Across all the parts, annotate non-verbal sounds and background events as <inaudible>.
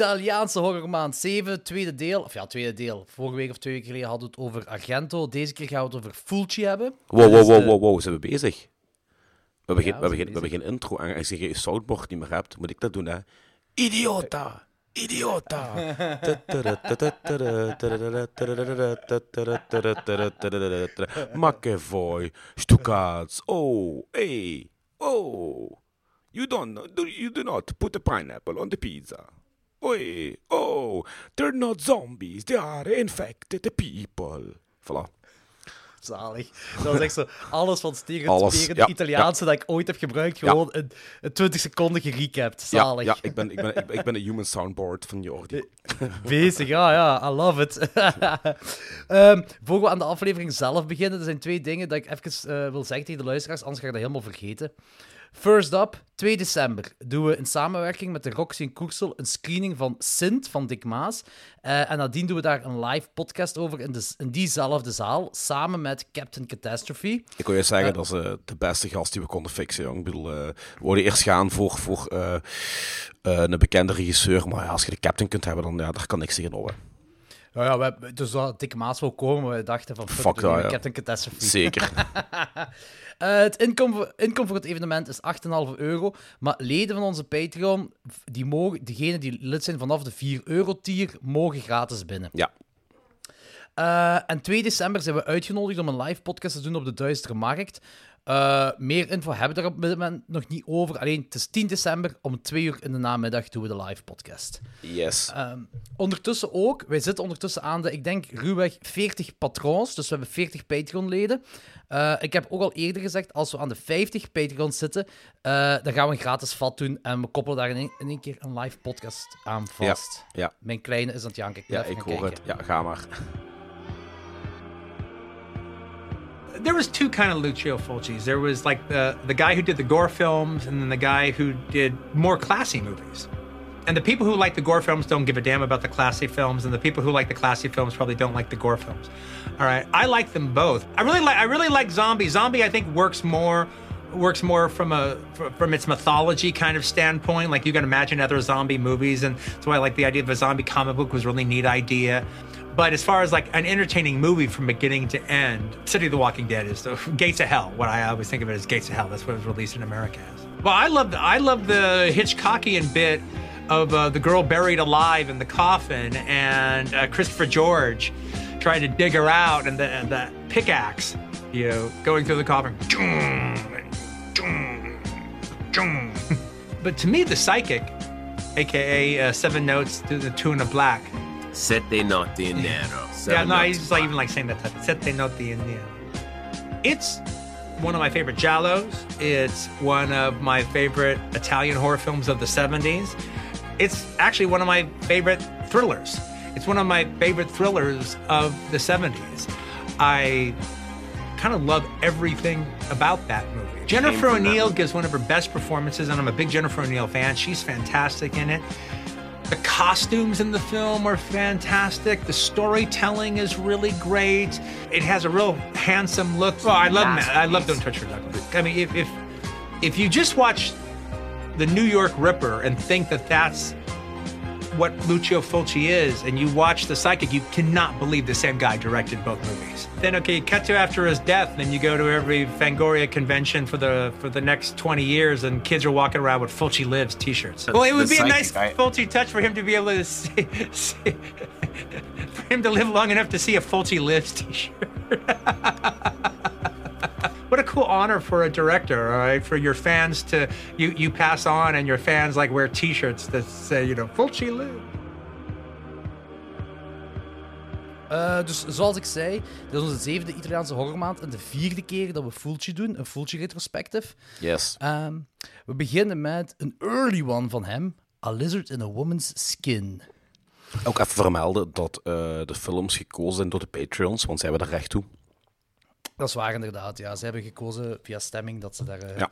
Italiaanse horrormaand 7, tweede deel. Of ja, tweede deel. Vorige week of twee weken geleden hadden we het over Argento. Deze keer gaan we het over Fulci hebben. Wow, wow, wow, wow, wow, zijn we bezig? We hebben, geen, we, hebben we geen, zijn we hebben geen intro. En als je geen soundboard niet meer hebt, moet ik dat doen, hè? Idiota! Idiota! <laughs> McAvoy, Stukaats, oh, hey, oh. You don't do- you do not put a pineapple on the pizza. Oi, oh, they're not zombies, they are infected people. Voilà. Zalig. Dat was echt zo alles van stereotyperende ja, Italiaanse dat ik ooit heb gebruikt. Ja. Gewoon in 20 seconden gerecapt. Ja, Zalig. ja ik, ben, ik, ben, ik, ben, een human soundboard van Jordi. Bezig, ja, ja. I love it. <laughs> Ehm voor we aan de aflevering zelf beginnen, er zijn twee dingen dat ik even eh, wil zeggen tegen de luisteraars, anders ga ik dat helemaal vergeten. First up, 2 december doen we in samenwerking met de Roxy in Koersel een screening van Sint van Dick Maas. Eh, en nadien doen we daar een live podcast over in, de, in diezelfde zaal, samen met Captain Catastrophe. Ik wil je zeggen, dat is eh, de beste gast die we konden fixen, jong. Ik bedoel, eh, we wilden eerst gaan voor, voor eh, eh, een bekende regisseur, maar ja, als je de captain kunt hebben, dan ja, daar kan niks tegen over. Ja, ja, we, hebben- dus dat Dick Maas wil komen, maar we dachten van fuck, Fuck dat, ja. Catastrophe. Zeker. <laughs> Eh, het inkomen, voor het evenement is 8,5 euro. Maar leden van onze Patreon, die mogen, diegenen die lid zijn vanaf de 4 euro tier, mogen gratis binnen. Ja. Eh, en 2 december zijn we uitgenodigd om een live podcast te doen op de Duistere Markt. Eh, meer info hebben we er op dit moment nog niet over. Alleen het is 10 december om 2 uur in de namiddag doen we de live podcast. Yes. Ehm, ondertussen ook, wij zitten ondertussen aan de, ik denk, ruwweg 40 patrons. Dus we hebben 40 Patreon-leden. Eh, ik heb ook al eerder gezegd, als we aan de 50 Patreons zitten, eh, dan gaan we een gratis vat doen en we koppelen daar in één, keer een live podcast aan vast. ja. Mijn kleine is aan het janken. Ja, even ik hoor het. Ja, ga maar. There was two kind of Lucio Fulcis. There was like the the guy who did the gore films, and then the guy who did more classy movies. And the people who like the gore films don't give a damn about the classy films, and the people who like the classy films probably don't like the gore films. All right, I like them both. I really like I really like Zombie. Zombie, I think, works more works more from a from its mythology kind of standpoint. Like you can imagine other zombie movies, and that's why I like the idea of a zombie comic book was a really neat idea. But as far as like an entertaining movie from beginning to end, City of the Walking Dead is the <laughs> Gates of Hell. What I always think of it as Gates of Hell. That's what it was released in America as. Well, I love the, I love the Hitchcockian bit of uh, the girl buried alive in the coffin and uh, Christopher George trying to dig her out and the, and the pickaxe, you know, going through the coffin. <laughs> but to me, the psychic, aka uh, Seven Notes to the Tune of Black, Sette notti in nero. yeah, no, he's like even like saying that. type- Sette notti in Nero. It's one of my favorite giallos. It's one of my favorite Italian horror films of the 70s. It's actually one of my favorite thrillers. It's one of my favorite thrillers of the 70s. I kind of love everything about that movie. Jennifer O'Neill gives one of her best performances, and I'm a big Jennifer O'Neill fan. She's fantastic in it. The costumes in the film are fantastic. The storytelling is really great. It has a real handsome look. Oh, I love Ma- I love Don't Touch Her Douglas. I mean, if, if if you just watch the New York Ripper and think that that's what Lucio Fulci is, and you watch The Psychic, you cannot believe the same guy directed both movies. Then okay, you cut to after his death, then you go to every Fangoria convention for the for the next 20 years, and kids are walking around with Fulci Lives t-shirts. Well, it would The be a nice I- Fulci touch for him to be able to see, <laughs> see <laughs> for him to live long enough to see a Fulci Lives t-shirt. <laughs> what a cool honor for a director, all right? For your fans to you you pass on and your fans like wear t-shirts that say, you know, Fulci Live. Eh, dus zoals ik zei, dit is onze zevende Italiaanse horrormaand en de vierde keer dat we Fulci doen, een Fulci retrospective. Yes. Ehm, we beginnen met een early one van hem, A Lizard in a Woman's Skin. Ook even vermelden dat eh, de films gekozen zijn door de Patreons, want zij hebben daar recht toe. Dat is waar inderdaad, ja. Ze hebben gekozen via stemming dat ze daar... eh, Ja.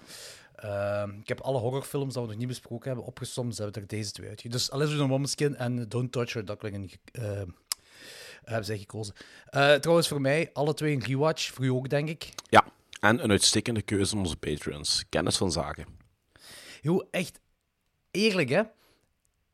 ehm, ik heb alle horrorfilms dat we nog niet besproken hebben opgesomd, ze hebben er deze twee uit. Dus A Lizard in a Woman's Skin en Don't Touch Her Duckling eh, hebben zij gekozen. Eh, trouwens, voor mij alle twee een rewatch, voor u ook denk ik. Ja, en een uitstekende keuze van onze Patreons. Kennis van zaken. Hoe, echt, eerlijk hè.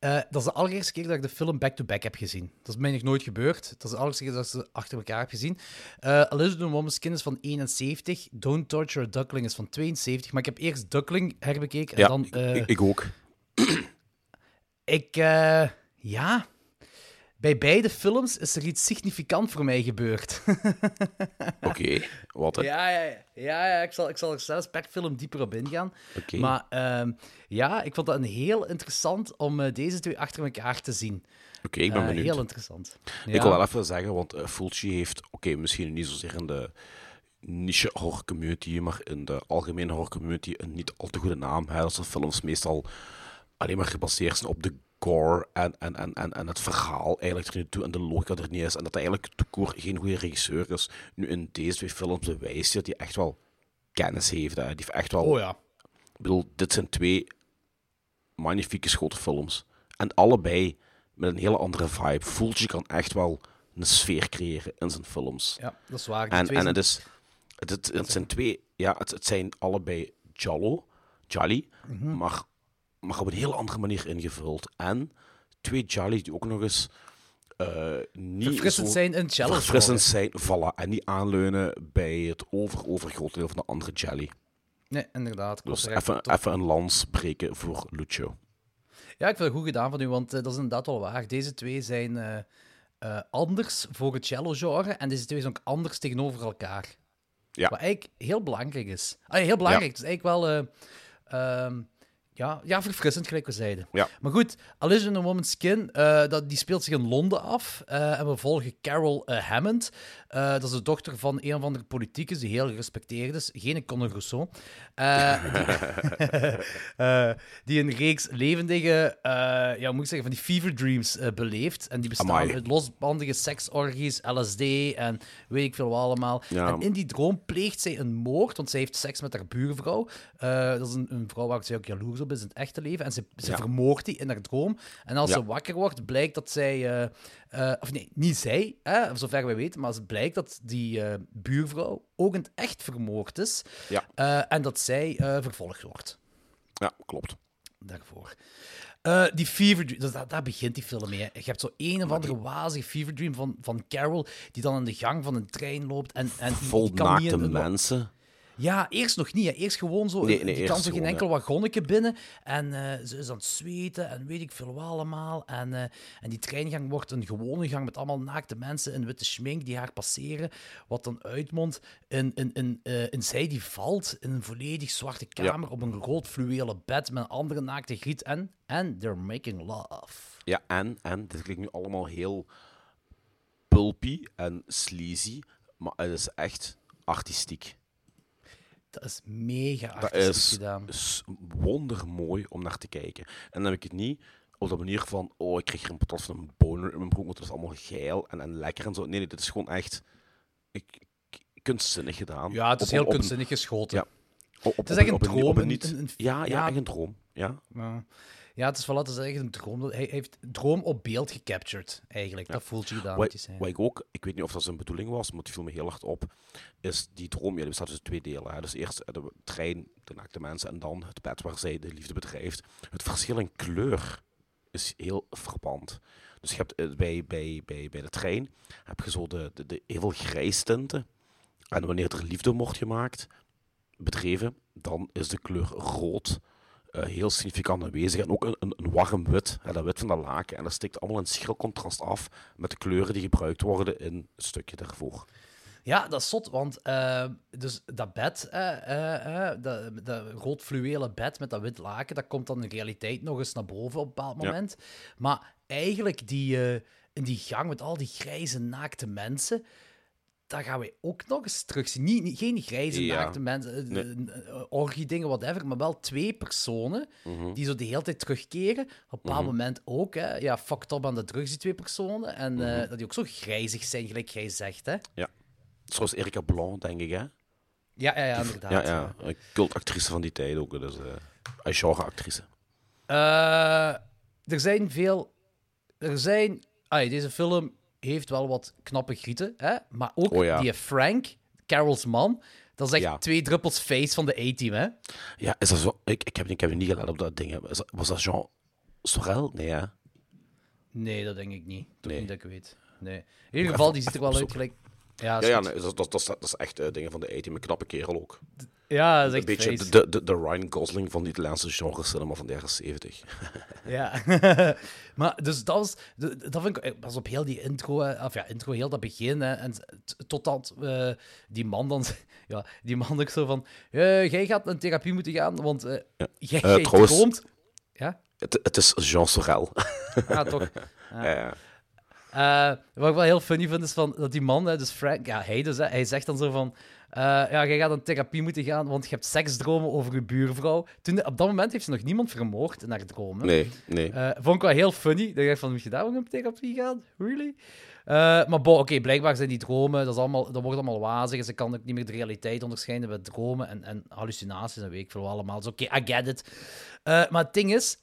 Eh, dat is de allereerste keer dat ik de film back-to-back heb gezien. Dat is mij nog nooit gebeurd. Dat is de allereerste keer dat ik ze achter elkaar heb gezien. Uh, Elizabeth Woman's Skin is van 71. Don't Torture a Duckling is van 72. Maar ik heb eerst Duckling herbekeken en Ja, dan... ik, eh, ik, ik ook. <clears throat> ik, eh, ja. Bij beide films is er iets significant voor mij gebeurd. <laughs> Oké, wat? hè? ja, ja, ja, ja, ik zal, ik zal er zelfs per film dieper op ingaan. Oké. Maar ehm, ja, ik vond dat een heel interessant om eh, deze twee achter elkaar te zien. Oké, ik ben Eh, benieuwd. heel interessant. Ik wil wel even zeggen, want uh, Fulci heeft, oké, misschien niet zozeer in de niche horror community, maar in de algemene horror community een niet al te goede naam. Hè, dat zijn films meestal alleen maar gebaseerd zijn op de gore en, en, en, en, en het verhaal eigenlijk er niet toe en de logica er niet is. En dat hij eigenlijk de koor geen goede regisseur is. Nu in deze twee films bewijst hij dat hij echt wel kennis heeft. Hè. Die heeft echt wel Oh ja. ik bedoel, dit zijn twee magnifieke schoten films. En allebei met een hele andere vibe. Fulci kan echt wel een sfeer creëren in zijn films. ja, dat is waar. Die En, en zijn- het, is, het, het, het zijn twee, ja, het, het zijn allebei Jallo, Jolly, Mhm. maar, maar op een heel andere manier ingevuld. En twee Jolly die ook nog eens eh niet verfrissend zijn in cello verfrissend zijn, voilà, en niet aanleunen bij het over, overgrote deel van de andere Jelly. Nee, inderdaad. Dus even, even een lans breken voor Lucio. Ja, ik vind het goed gedaan van u, want eh, dat is inderdaad wel waar. Deze twee zijn eh, anders voor het cello-genre en deze twee zijn ook anders tegenover elkaar. Ja. Wat eigenlijk heel belangrijk is. Ah, heel belangrijk. Het is eigenlijk wel... eh, ehm, ja, ja, verfrissend, gelijk we zeiden. Ja. Maar goed, Alice in a Woman's Skin, eh, dat, die speelt zich in Londen af. eh, en we volgen Carol eh, Hammond. Eh, dat is de dochter van een of andere politicus die heel gerespecteerd is. Geen Conor Rousseau. Eh, die, <laughs> eh, die een reeks levendige, eh, ja, moet ik zeggen, van die fever dreams eh, beleeft. En die bestaan Amai. uit losbandige seksorgies, LSD en weet ik veel wat allemaal. Ja. En in die droom pleegt zij een moord, want zij heeft seks met haar buurvrouw. Eh, dat is een, een vrouw waar zij ook jaloers op is in het echte leven. En ze, ze Ja. vermoordt die in haar droom. En als Ja. ze wakker wordt, blijkt dat zij... eh, of nee, niet zij, hè, zover wij weten, maar het blijkt dat die eh, buurvrouw ook in het echt vermoord is. Ja. Eh, en dat zij vervolgd wordt Ja, klopt. daarvoor. Die Fever Dream, dus daar, daar begint die film mee. hè. Je hebt zo een of andere wazige Fever Dream van, van Carol, die dan in de gang van een trein loopt. En, en Vol naakte mensen. Ja, eerst nog niet. Hè. Eerst gewoon zo. Nee, nee, die kan zo geen enkel wagonnetje binnen. En eh, ze is aan het zweten en weet ik veel wat allemaal. En, eh, en die treingang wordt een gewone gang met allemaal naakte mensen in witte schmink die haar passeren. Wat dan uitmondt in, in, in, eh, in zij die valt in een volledig zwarte kamer op een rood fluwelen bed met een andere naakte griet. En, en they're making love. Ja, en, en, dit klinkt nu allemaal heel pulpy en sleazy, maar het is echt artistiek. Dat is mega Dat artistiek is, gedaan. is wondermooi om naar te kijken. En dan heb ik het niet op de manier van, oh, ik krijg hier een patat van een boner in mijn broek, want het is allemaal geil en, en lekker en zo. Nee, nee, dit is gewoon echt ik, kunstzinnig gedaan. Ja, het is Op- heel op een- kunstzinnig geschoten. Ja. op- Het is echt een droom, een een- niet- een- een- Ja, ja, ja. echt een droom. Ja. Ja. Ja, het is wel altijd echt een droom. Hij heeft droom op beeld gecaptured, eigenlijk. Dat voelt je gedaan Wat, wat ik ook, ik weet niet of dat zijn bedoeling was, maar het viel me heel hard op, is die droom, ja, die bestaat uit twee delen. Hè. Dus eerst de trein, de naakte mensen, en dan het bed waar zij de liefde bedrijft. Het verschil in kleur is heel verband. Dus je hebt eh, bij, bij, bij, bij de trein, heb je zo de, de, de heel veel grijstinten. En wanneer er liefde wordt gemaakt, bedreven, dan is de kleur rood eh, heel significant aanwezig. En ook een, een, een warm wit, hè, dat wit van dat laken. En dat stikt allemaal in schril contrast af met de kleuren die gebruikt worden in het stukje daarvoor. Ja, dat is zot, want eh, dus dat bed, eh, dat, dat rood fluwelen bed met dat wit laken, dat komt dan in realiteit nog eens naar boven op een bepaald Ja. moment. Maar eigenlijk die, in die gang met al die grijze naakte mensen, daar gaan we ook nog eens terugzien. Niet, niet, geen grijze Ja. naakte mensen, eh, Nee. eh, eh, orgie-dingen, whatever, maar wel twee personen Mhm. die zo de hele tijd terugkeren. Op een bepaald moment ook, hè. Ja, fucked up aan de drugs, die twee personen. En Mhm. dat die ook zo grijzig zijn, gelijk jij zegt, hè. Zoals Erika Blanc, denk ik, hè? Ja, ja, ja, inderdaad. Ja, ja. Een cultactrice van die tijd ook. Dus, eh een genreactrice. Eh, er zijn veel. Er zijn. Ah, deze film heeft wel wat knappe grieten, hè? maar ook Oh ja. die Frank, Carol's man, Dat is echt Ja. twee druppels face van de A-team, hè? Ja, is dat zo? Ik, ik, heb, ik heb niet gelet op dat ding. hè. Was dat Jean Sorel? Nee, hè? Nee, dat denk ik niet. Toch Nee. niet dat ik weet. Nee. In ieder geval, die ziet er wel uit gelijk... Ja, Ja, ja goed. nee, dat, dat, dat, is- dat is echt eh, dingen van de 18. Een knappe kerel ook. ja dat is Een beetje de, de, de Ryan Gosling van de Italiaanse genre cinema van de jaren 70. <laughs> Ja. <laughs> maar dus dat was... Dat vind ik... Pas op heel die intro... hè, Of ja, intro, heel dat begin. Hè, en totdat eh, die man dan... <laughs> Ja, die man ook zo van... eh, jij gaat naar therapie moeten gaan, want eh, jij, Eh, jij trouwens- droomt... Ja? Het, het is Jean Sorel. Ja, toch. Ja, ja. Eh, wat ik wel heel funny vind, is van, dat die man, hè, dus Frank, ja, hij dus, hè, hij zegt dan zo van... eh, ja, jij gaat aan therapie moeten gaan, want je hebt seksdromen over je buurvrouw. Toen, op dat moment heeft ze nog niemand vermoord in haar dromen. Nee, nee. Eh, vond ik wel heel funny. Dan dacht ik van, moet je daar ook op therapie gaan? Really? Maar oké, blijkbaar zijn die dromen, dat, is allemaal, dat wordt allemaal wazig. Ze kan ook niet meer de realiteit onderscheiden met dromen en, en hallucinaties en weet ik veel allemaal. Dus oké, I get it. Maar het ding is,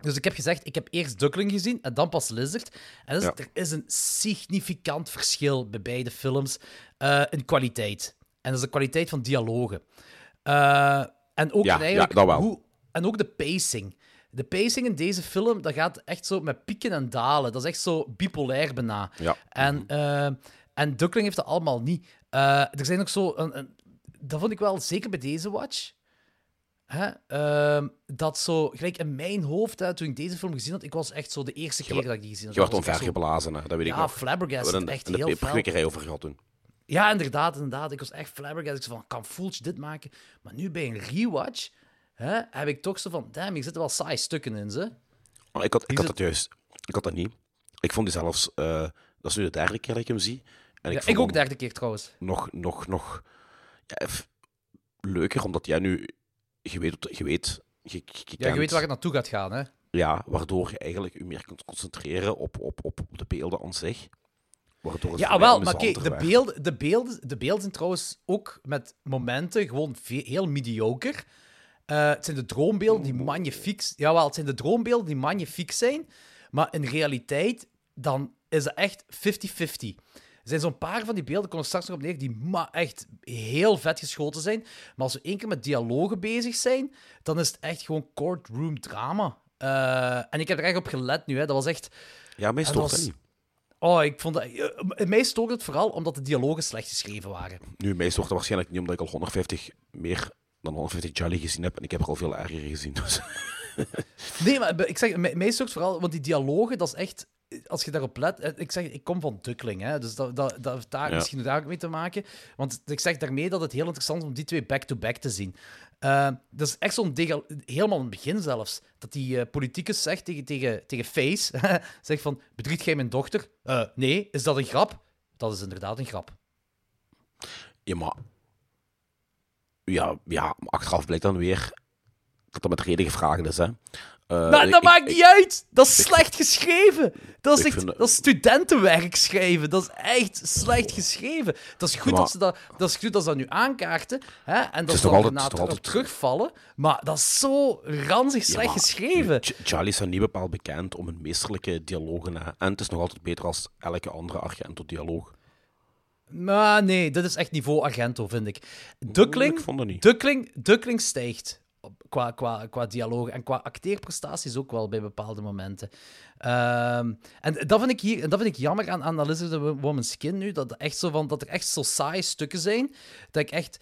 dus ik heb gezegd, ik heb eerst Duckling gezien en dan pas Lizard. En dus, Ja. er is een significant verschil bij beide films eh, in kwaliteit. En dat is de kwaliteit van dialogen. Eh, en ook Ja, eigenlijk ja. Hoe, en ook de pacing. De pacing in deze film, dat gaat echt zo met pieken en dalen. Dat is echt zo bipolair bijna. En, eh, en Duckling heeft dat allemaal niet. Er zijn ook zo... Een, een- dat vond ik wel, zeker bij deze watch... Hè, ehm, dat zo, gelijk in mijn hoofd, hè, toen ik deze film gezien had, ik was echt zo de eerste keer dat ik die gezien had. Je werd ik omvergeblazen, hè. dat weet ik Ja, nog. flabbergasted, We hebben echt de heel over gehad toen. Ja, inderdaad, inderdaad. Ik was echt flabbergasted. Ik zei van, kan Fulch dit maken? Maar nu bij een rewatch hè, heb ik toch zo van, damn, hier zitten wel saai stukken in, ze. Maar ik had, ik had dat juist. Ik had dat niet. Ik vond die zelfs... eh, dat is nu de derde keer dat ik hem zie. En Ja, ik, ik, vond ook hem derde keer trouwens. nog, nog, nog ja, leuker, omdat jij nu... Je weet... Je weet, je, je, Ja, je weet waar het naartoe gaat gaan, hè. Ja, waardoor je eigenlijk je meer kunt concentreren op, op, op, op de beelden aan zich. Ja, wel, maar amusanter de, beelden, de, beelden, de beelden zijn trouwens ook met momenten gewoon heel mediocre. Eh, het zijn de droombeelden die magnifiek... Jawel, het zijn de droombeelden die magnifiek zijn, maar in realiteit dan is het echt 50-50. Er zijn zo'n paar van die beelden, ik er straks nog op neer, die ma- echt heel vet geschoten zijn. Maar als we één keer met dialogen bezig zijn, dan is het echt gewoon courtroom drama. Eh, en ik heb er echt op gelet nu, hè. dat was echt... Ja, mij stoort was- niet. Oh, ik vond dat... eh, mij stoort het vooral omdat de dialogen slecht geschreven waren. Nu, mij stoort dat waarschijnlijk niet, omdat ik al 150 meer dan 150 Jolly gezien heb. En ik heb er al veel erger gezien. Dus. Nee, maar ik zeg, mij stoort vooral... Want die dialogen, dat is echt... Als je daarop let... eh, Ik zeg, ik kom van Duckling, hè. Dus dat, dat, dat heeft daar Ja. misschien daar ook mee te maken. Want ik zeg daarmee dat het heel interessant is om die twee back-to-back te zien. Eh, dat is echt zo'n... Helemaal in het begin zelfs. Dat die eh, politicus zegt tegen, tegen, tegen Face... <laughs> zegt van, bedriegt jij mijn dochter? Nee, is dat een grap? Dat is inderdaad een grap. Ja, maar... Ja, ja, maar achteraf blijkt dan weer dat dat met reden gevraagd is, hè. Maar ik- dat ik- maakt ik- niet uit. Dat is slecht geschreven. Dat is, Ik echt, vind- dat is studentenwerk schrijven. Dat is echt slecht geschreven. Dat is goed, Maar- dat, ze dat, dat, is goed dat ze dat nu aankaarten. Hè, en dat ze dan daarna altijd- terugvallen. Maar dat is zo ranzig slecht maar- geschreven. Ch- Charlie is niet bepaald bekend om een meesterlijke dialogen. Hè. En het is nog altijd beter als elke andere Argento-dialoog. Maar nee, dit is echt niveau Argento, vind ik. Duckling, Ik vond het niet. Duckling, Duckling stijgt qua, qua, qua dialoog en qua acteerprestaties ook wel bij bepaalde momenten. Ehm, en dat vind ik hier, dat vind ik jammer aan, aan the Woman's Skin nu, dat, echt zo van, dat er echt zo saaie stukken zijn, dat ik echt...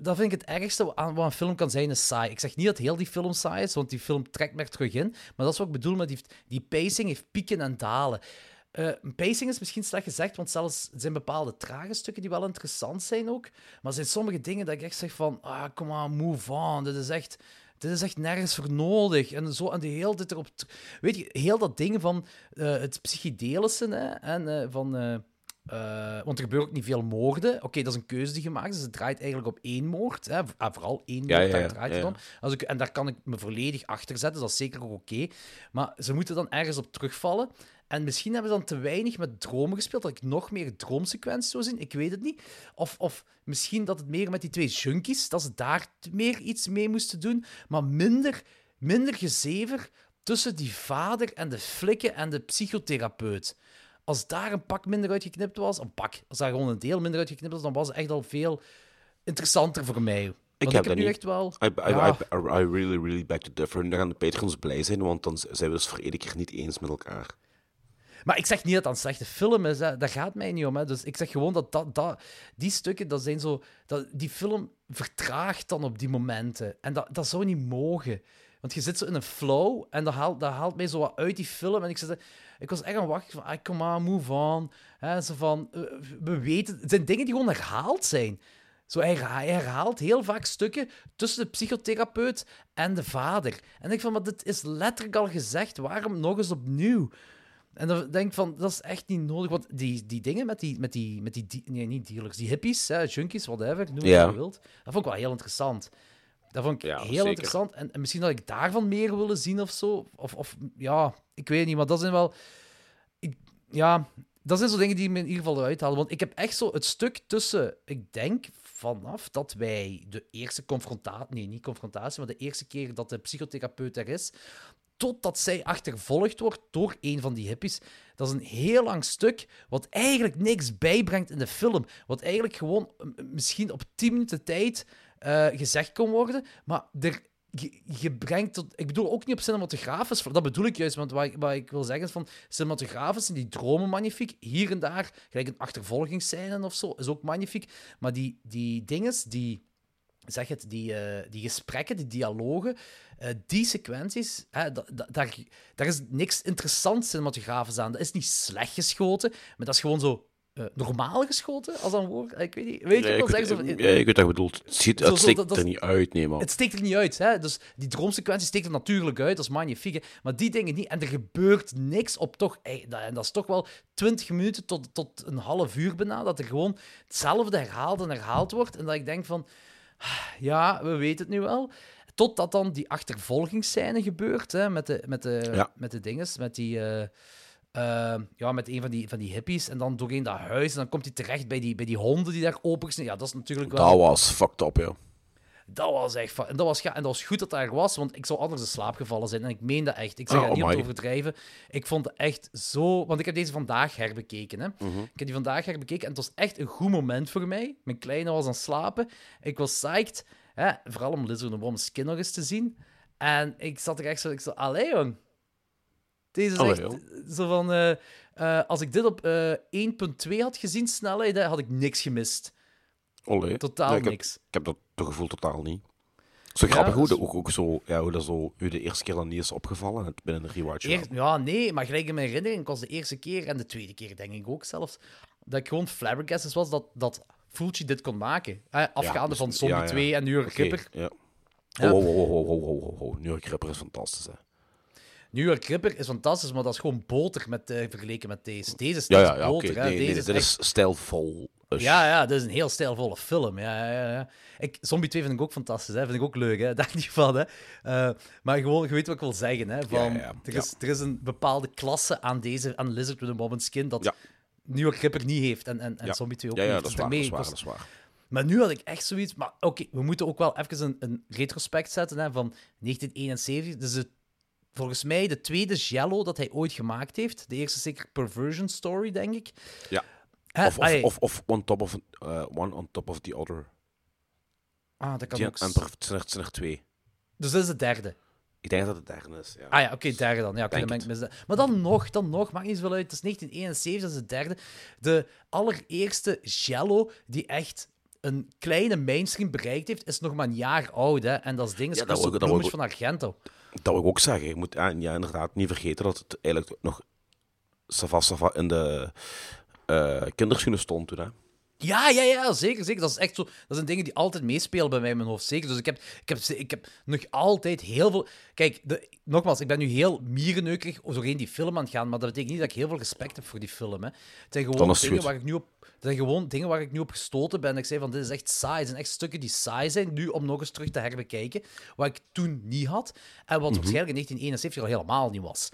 Dat vind ik het ergste aan wat een film kan zijn, is saai. Ik zeg niet dat heel die film saai is, want die film trekt me er terug in. Maar dat is wat ik bedoel met die, die pacing heeft pieken en dalen. Eh, pacing is misschien slecht gezegd, want zelfs er zijn bepaalde trage stukken die wel interessant zijn ook. Maar er zijn sommige dingen dat ik echt zeg van, ah, kom aan, move on. Dit is echt... Dit is echt nergens voor nodig. En zo, en die heel dit erop... Weet je, heel dat ding van eh, het psychedelische, hè, en eh, van... want er gebeuren ook niet veel moorden. Oké, dat is een keuze die gemaakt is. Het draait eigenlijk op één moord. Hè. Ah, vooral één moord, Ja, ja, daar ja, draait het ja. om. Als ik, en daar kan ik me volledig achter zetten. Dus dat is zeker ook oké. Maar ze moeten dan ergens op terugvallen. En misschien hebben ze dan te weinig met dromen gespeeld. Dat ik nog meer droomsequenties zou zien. Ik weet het niet. Of, of misschien dat het meer met die twee junkies. Dat ze daar meer iets mee moesten doen. Maar minder, minder gezever tussen die vader en de flikken en de psychotherapeut. Als daar een pak minder uitgeknipt was, een pak, als daar gewoon een deel minder uitgeknipt was, dan was het echt al veel interessanter voor mij. Ik, heb heb dat nu niet. echt wel... I, I, Ja. I, I really, really beg to differ. En daar gaan de patrons blij zijn, want dan zijn we dus voor iedere keer niet eens met elkaar. Maar ik zeg niet dat dat een slechte film is, daar gaat mij niet om. Hè. Dus ik zeg gewoon dat, dat, dat die stukken, dat zijn zo... Dat, die film vertraagt dan op die momenten. En dat, dat zou niet mogen. Want je zit zo in een flow en dat haalt, dat haalt mij zo wat uit die film. En ik, zit, ik was echt aan het wachten van, ah, come on, move on. Hè, zo van, eh, we weten... Het zijn dingen die gewoon herhaald zijn. Zo, hij herhaalt heel vaak stukken tussen de psychotherapeut en de vader. En ik van, maar dit is letterlijk al gezegd. Waarom nog eens opnieuw? En dan denk ik van, dat is echt niet nodig. Want die, die dingen met die, met die, met die, die- nee, niet dealers, die hippies, hè, junkies, whatever, noem het Ja. wat je wilt. Dat vond ik wel heel interessant. Dat vond ik Ja, heel zeker. interessant. En, en misschien dat ik daarvan meer willen zien of zo. Of, of ja, ik weet niet, maar dat zijn wel... Ik, ja, dat zijn zo dingen die me in ieder geval eruit halen. Want ik heb echt zo het stuk tussen... Ik denk vanaf dat wij de eerste confrontatie... Nee, niet confrontatie, maar de eerste keer dat de psychotherapeut er is... Totdat zij achtervolgd wordt door een van die hippies. Dat is een heel lang stuk, wat eigenlijk niks bijbrengt in de film. Wat eigenlijk gewoon misschien op 10 minuten tijd eh, gezegd kon worden. Maar er, je, brengt tot. Ik bedoel ook niet op cinematografisch. Dat bedoel ik juist. Want wat ik, wat ik wil zeggen is van. Cinematografisch die dromen magnifiek. Hier en daar, gelijk een achtervolgingsscène of zo, is ook magnifiek. Maar die, die dinges, die. Zeg het, die, eh, die gesprekken, die dialogen, eh, die sequenties, hè, da- da- daar, daar is niks interessants cinematografisch aan. Dat is niet slecht geschoten, maar dat is gewoon zo eh, normaal geschoten, als dat een woord. Ik weet niet. Weet je Ja, wat ik, zeggen? Ja, ik weet wat je bedoelt. Het, ziet, steekt dat- dat er niet uit, nee, man. Het steekt er niet uit, hè? Dus die droomsequentie steekt er natuurlijk uit, dat is magnifiek. hè. Maar die dingen niet. En er gebeurt niks op toch. dat- En dat is toch wel 20 minuten tot, tot een half uur bijna. Dat er gewoon hetzelfde herhaald en herhaald wordt. En dat ik denk van. Ja, we weten het nu wel. Totdat dan die achtervolgingsscène gebeurt hè, met, de, met, de, Ja. met de dinges, met die. eh, eh, ja, met een van die, van die hippies. En dan doorheen dat huis. En dan komt hij terecht bij die, bij die honden die daar open zijn. Ja, dat is natuurlijk wel. Dat was fucked up, ja. Dat was echt... En dat was, ga- en dat was goed dat er was, want ik zou anders in slaap gevallen zijn. En ik meen dat echt. Ik zeg Oh, dat niet om te amai. overdrijven. Ik vond het echt zo... Want ik heb deze vandaag herbekeken, hè. Mhm. Ik heb die vandaag herbekeken en het was echt een goed moment voor mij. Mijn kleine was aan het slapen. Ik was psyched, hè, vooral om Lizard and Woman's Skin nog eens te zien. En ik zat er echt zo... Ik zo, allee, jong. Deze is Allee, echt jong. zo van... eh, eh, als ik dit op eh 1.2 had gezien, snelheid, had ik niks gemist. Olé. Totaal Ja, ik heb- niks. Ik heb dat gevoel totaal niet. Zo Ja, grappig hoe, dat ook, ook zo, ja, hoe dat zo u de eerste keer dan niet is opgevallen en het binnen een rewatch Eer- ja, nee, maar gelijk in mijn herinnering, ik was de eerste keer en de tweede keer denk ik ook zelfs, dat ik gewoon flabbergasted was dat, dat Fulci dit kon maken. Eh, afgaande dus- van Zombie ja, ja. 2 en New York Ripper. ja. Oh, oh, oh, oh, oh, oh, oh, oh. New York Ripper is fantastisch, hè. New York Ripper is fantastisch, maar dat is gewoon boter met, eh, vergeleken met deze. Deze is Ja, niet ja, ja, oké. boter. Nee, Deze dit is is echt- stijlvol. Dus- Ja, ja, dit is een heel stijlvolle film. Ja, ja, ja. Ik, Zombie 2 vind ik ook fantastisch, hè. vind ik ook leuk, hè. daar niet van. Hè. Eh, maar gewoon, je weet wat ik wil zeggen. Hè. Van, Ja. Er, is, er is een bepaalde klasse aan deze, aan Lizard with a Moment Skin, dat. New York Ripper niet heeft en, en, en. Zombie 2 ook niet. dat is Dus waar, dat daarmee is waar, was- dat is waar. Maar nu had ik echt zoiets. Maar oké, we moeten ook wel even een, een retrospect zetten hè, van 1971. Dus het, volgens mij de tweede Jello dat hij ooit gemaakt heeft. De eerste zeker Perversion Story, denk ik. Ja. Hè, Of, of, of, of one, top of, uh, one on top of the other. ah, dat kan Die- ook. en s- per- het zijn er, het zijn er twee. Dus dat is de derde. Ik denk dat het de derde is, ja. Ah ja, oké, derde dan. Ja, oké, Denk dan ben ik Maar dan nog, dan nog, maakt niet zoveel uit. Het is 1971, dat is de derde. De allereerste Jello die echt een kleine mainstream bereikt heeft, is nog maar een jaar oud. Hè? En dat is ding is Ja, dat wil ik- dat wil van Argento. Dat wil ik ook zeggen. Je moet ja, ja, inderdaad niet vergeten dat het eigenlijk nog Sava Sava in de eh kinderschoenen stond toen. Hè. Ja, ja, ja, zeker, zeker. Dat is echt zo. Dat zijn dingen die altijd meespelen bij mij in mijn hoofd, zeker. Dus ik heb, ik heb, ik heb nog altijd heel veel. Kijk, de, nogmaals, ik ben nu heel mierenneukerig doorheen die film aan het gaan, maar dat betekent niet dat ik heel veel respect heb voor die film. Hè. Het zijn gewoon dingen waar ik nu op. Het zijn gewoon dingen waar ik nu op gestoten ben. Ik zei van, dit is echt saai. Het zijn echt stukken die saai zijn, nu om nog eens terug te herbekijken. Wat ik toen niet had. En wat waarschijnlijk in 1971 al helemaal niet was.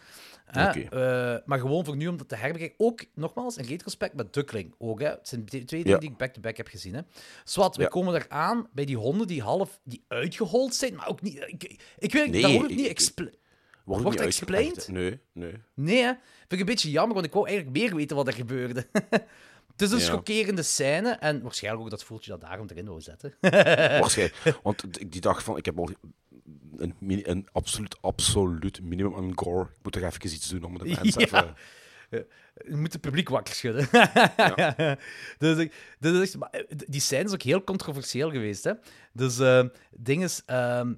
Mhm. Eh, maar gewoon voor nu om dat te herbekijken. Ook, nogmaals, in retrospect met Duckling. Ook, hè. Het zijn twee dingen Ja. die ik back-to-back heb gezien. Hè. Zwat, we Ja. komen eraan bij die honden die half die uitgehold zijn, maar ook niet... Ik, ik weet Nee, dat wordt niet ik- expl- Wordt, Wordt niet explained? Nee, nee. Nee, hè. Vind ik een beetje jammer, want ik wou eigenlijk meer weten wat er gebeurde. <laughs> Het is een Ja. schokkerende scène en waarschijnlijk ook dat voeltje dat daarom erin wou zetten. <laughs> Waarschijnlijk. Want ik die dacht van, ik heb al een, een absoluut, absoluut minimum aan gore. Ik moet toch even iets doen om de mensen Ja. even... Je moet het publiek wakker schudden. <laughs> dus, dus eh, die scène is ook heel controversieel geweest. Hè? Dus het ding is, ehm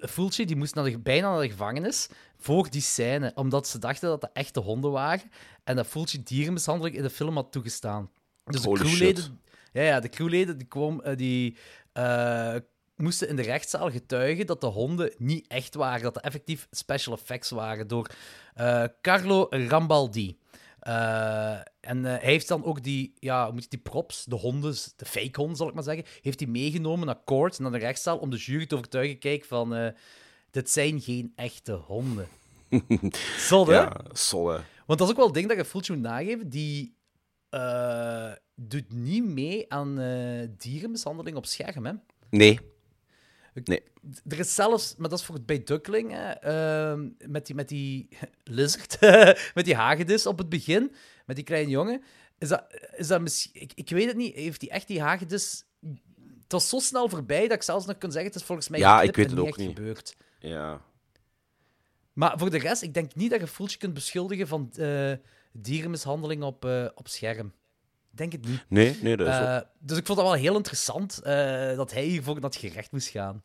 Fulci die moest naar de, bijna naar de gevangenis voor die scène, omdat ze dachten dat dat echte honden waren en dat Fulci dierenmishandeling in de film had toegestaan. Dus de crewleden, shit. ja, ja, de crewleden die, kwam, eh, die eh, moesten in de rechtszaal getuigen dat de honden niet echt waren, dat het effectief special effects waren door eh, Carlo Rambaldi. Eh, en eh, hij heeft dan ook die, ja, moet die props, de honden, de fake honden zal ik maar zeggen, heeft hij meegenomen naar court, naar de rechtszaal, om de jury te overtuigen, kijk, van, eh, dit zijn geen echte honden. <laughs> Zot, hè? Ja, zolle. Want dat is ook wel het ding dat je Fulci moet nageven, die doet niet mee aan eh, dierenmishandeling op scherm, hè. Nee. Nee. Er is zelfs, maar dat is voor bij Duckling, hè, ehm, met, die, met die <laughs> lizard, <laughs> met die hagedis op het begin, met die kleine jongen. Is dat, is dat misschien, ik, ik weet het niet, heeft die echt die hagedis... Het was zo snel voorbij dat ik zelfs nog kon zeggen, het is volgens mij Ja, ik weet het ook echt niet. gebeurd. Ja. Maar voor de rest, ik denk niet dat je Fulci kunt beschuldigen van eh, dierenmishandeling op, eh, op scherm. Denk het niet. Nee, nee, dat is. Eh, dus ik vond dat wel heel interessant eh, dat hij hiervoor naar het gerecht moest gaan.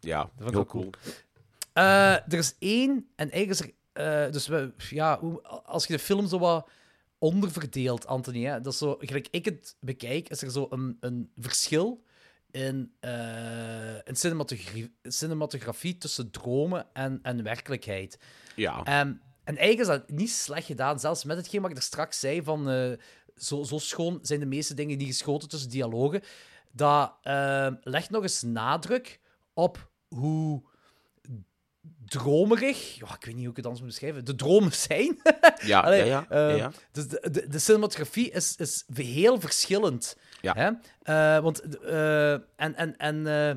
Ja, vond ik heel cool. Eh, er is één, en eigenlijk is er. dus we, ja, hoe- als je de film zo wat onderverdeelt, Anthony, hè, dat is zo, gelijk ik het bekijk, is er zo een, een verschil in, in cinematografie, cinematografie tussen dromen en, en werkelijkheid. Ja. Ehm, en eigenlijk is dat niet slecht gedaan, zelfs met hetgeen wat ik er straks zei, van zo, zo schoon zijn de meeste dingen niet geschoten tussen dialogen. Dat ehm, legt nog eens nadruk op hoe dromerig, ja, ik weet niet hoe ik het anders moet beschrijven, de dromen zijn. <laughs> Ja, Allee, ja, ja, eh, ja, ja. Dus de, de, de cinematografie is, is heel verschillend. Ja. Hè? Eh, want, eh, en, en, en eh,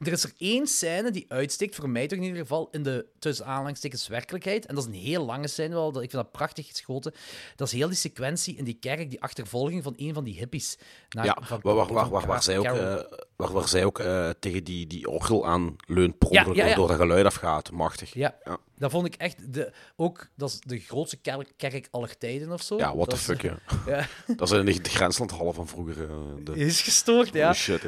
er is er één scène die uitsteekt, voor mij toch in ieder geval, in de tussen aanhalingstekens werkelijkheid. En dat is een heel lange scène wel, dat- ik vind dat prachtig geschoten. Dat is heel die sequentie in die kerk, die achtervolging van een van die hippies. Naar, Ja, van- waar, waar, waar, van waar, waar zij ook, eh, waar, waar zij ook eh, tegen die, die orgel aan leunt, per Ja, ongeluk, ja, ja. waardoor dat geluid afgaat. Machtig. Ja, dat vond ik echt... De, ook, dat is de grootste kerk, kerk aller tijden of zo. Ja, what the is- fuck, ja. <laughs> Dat is in de, grenslandhallen van vroeger. eh, de... is gestoord, ja. Shit,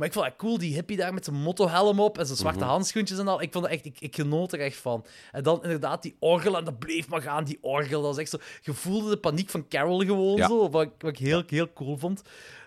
maar ik vond het cool, die hippie daar met zijn mottohelm op en zijn zwarte Mhm. handschoentjes en al. Ik vond het echt, ik, ik genoot er echt van. En dan inderdaad die orgel, en dat bleef maar gaan, die orgel. Dat was echt zo, je voelde de paniek van Carol gewoon Ja. zo, wat, ik- wat ik heel, heel cool vond.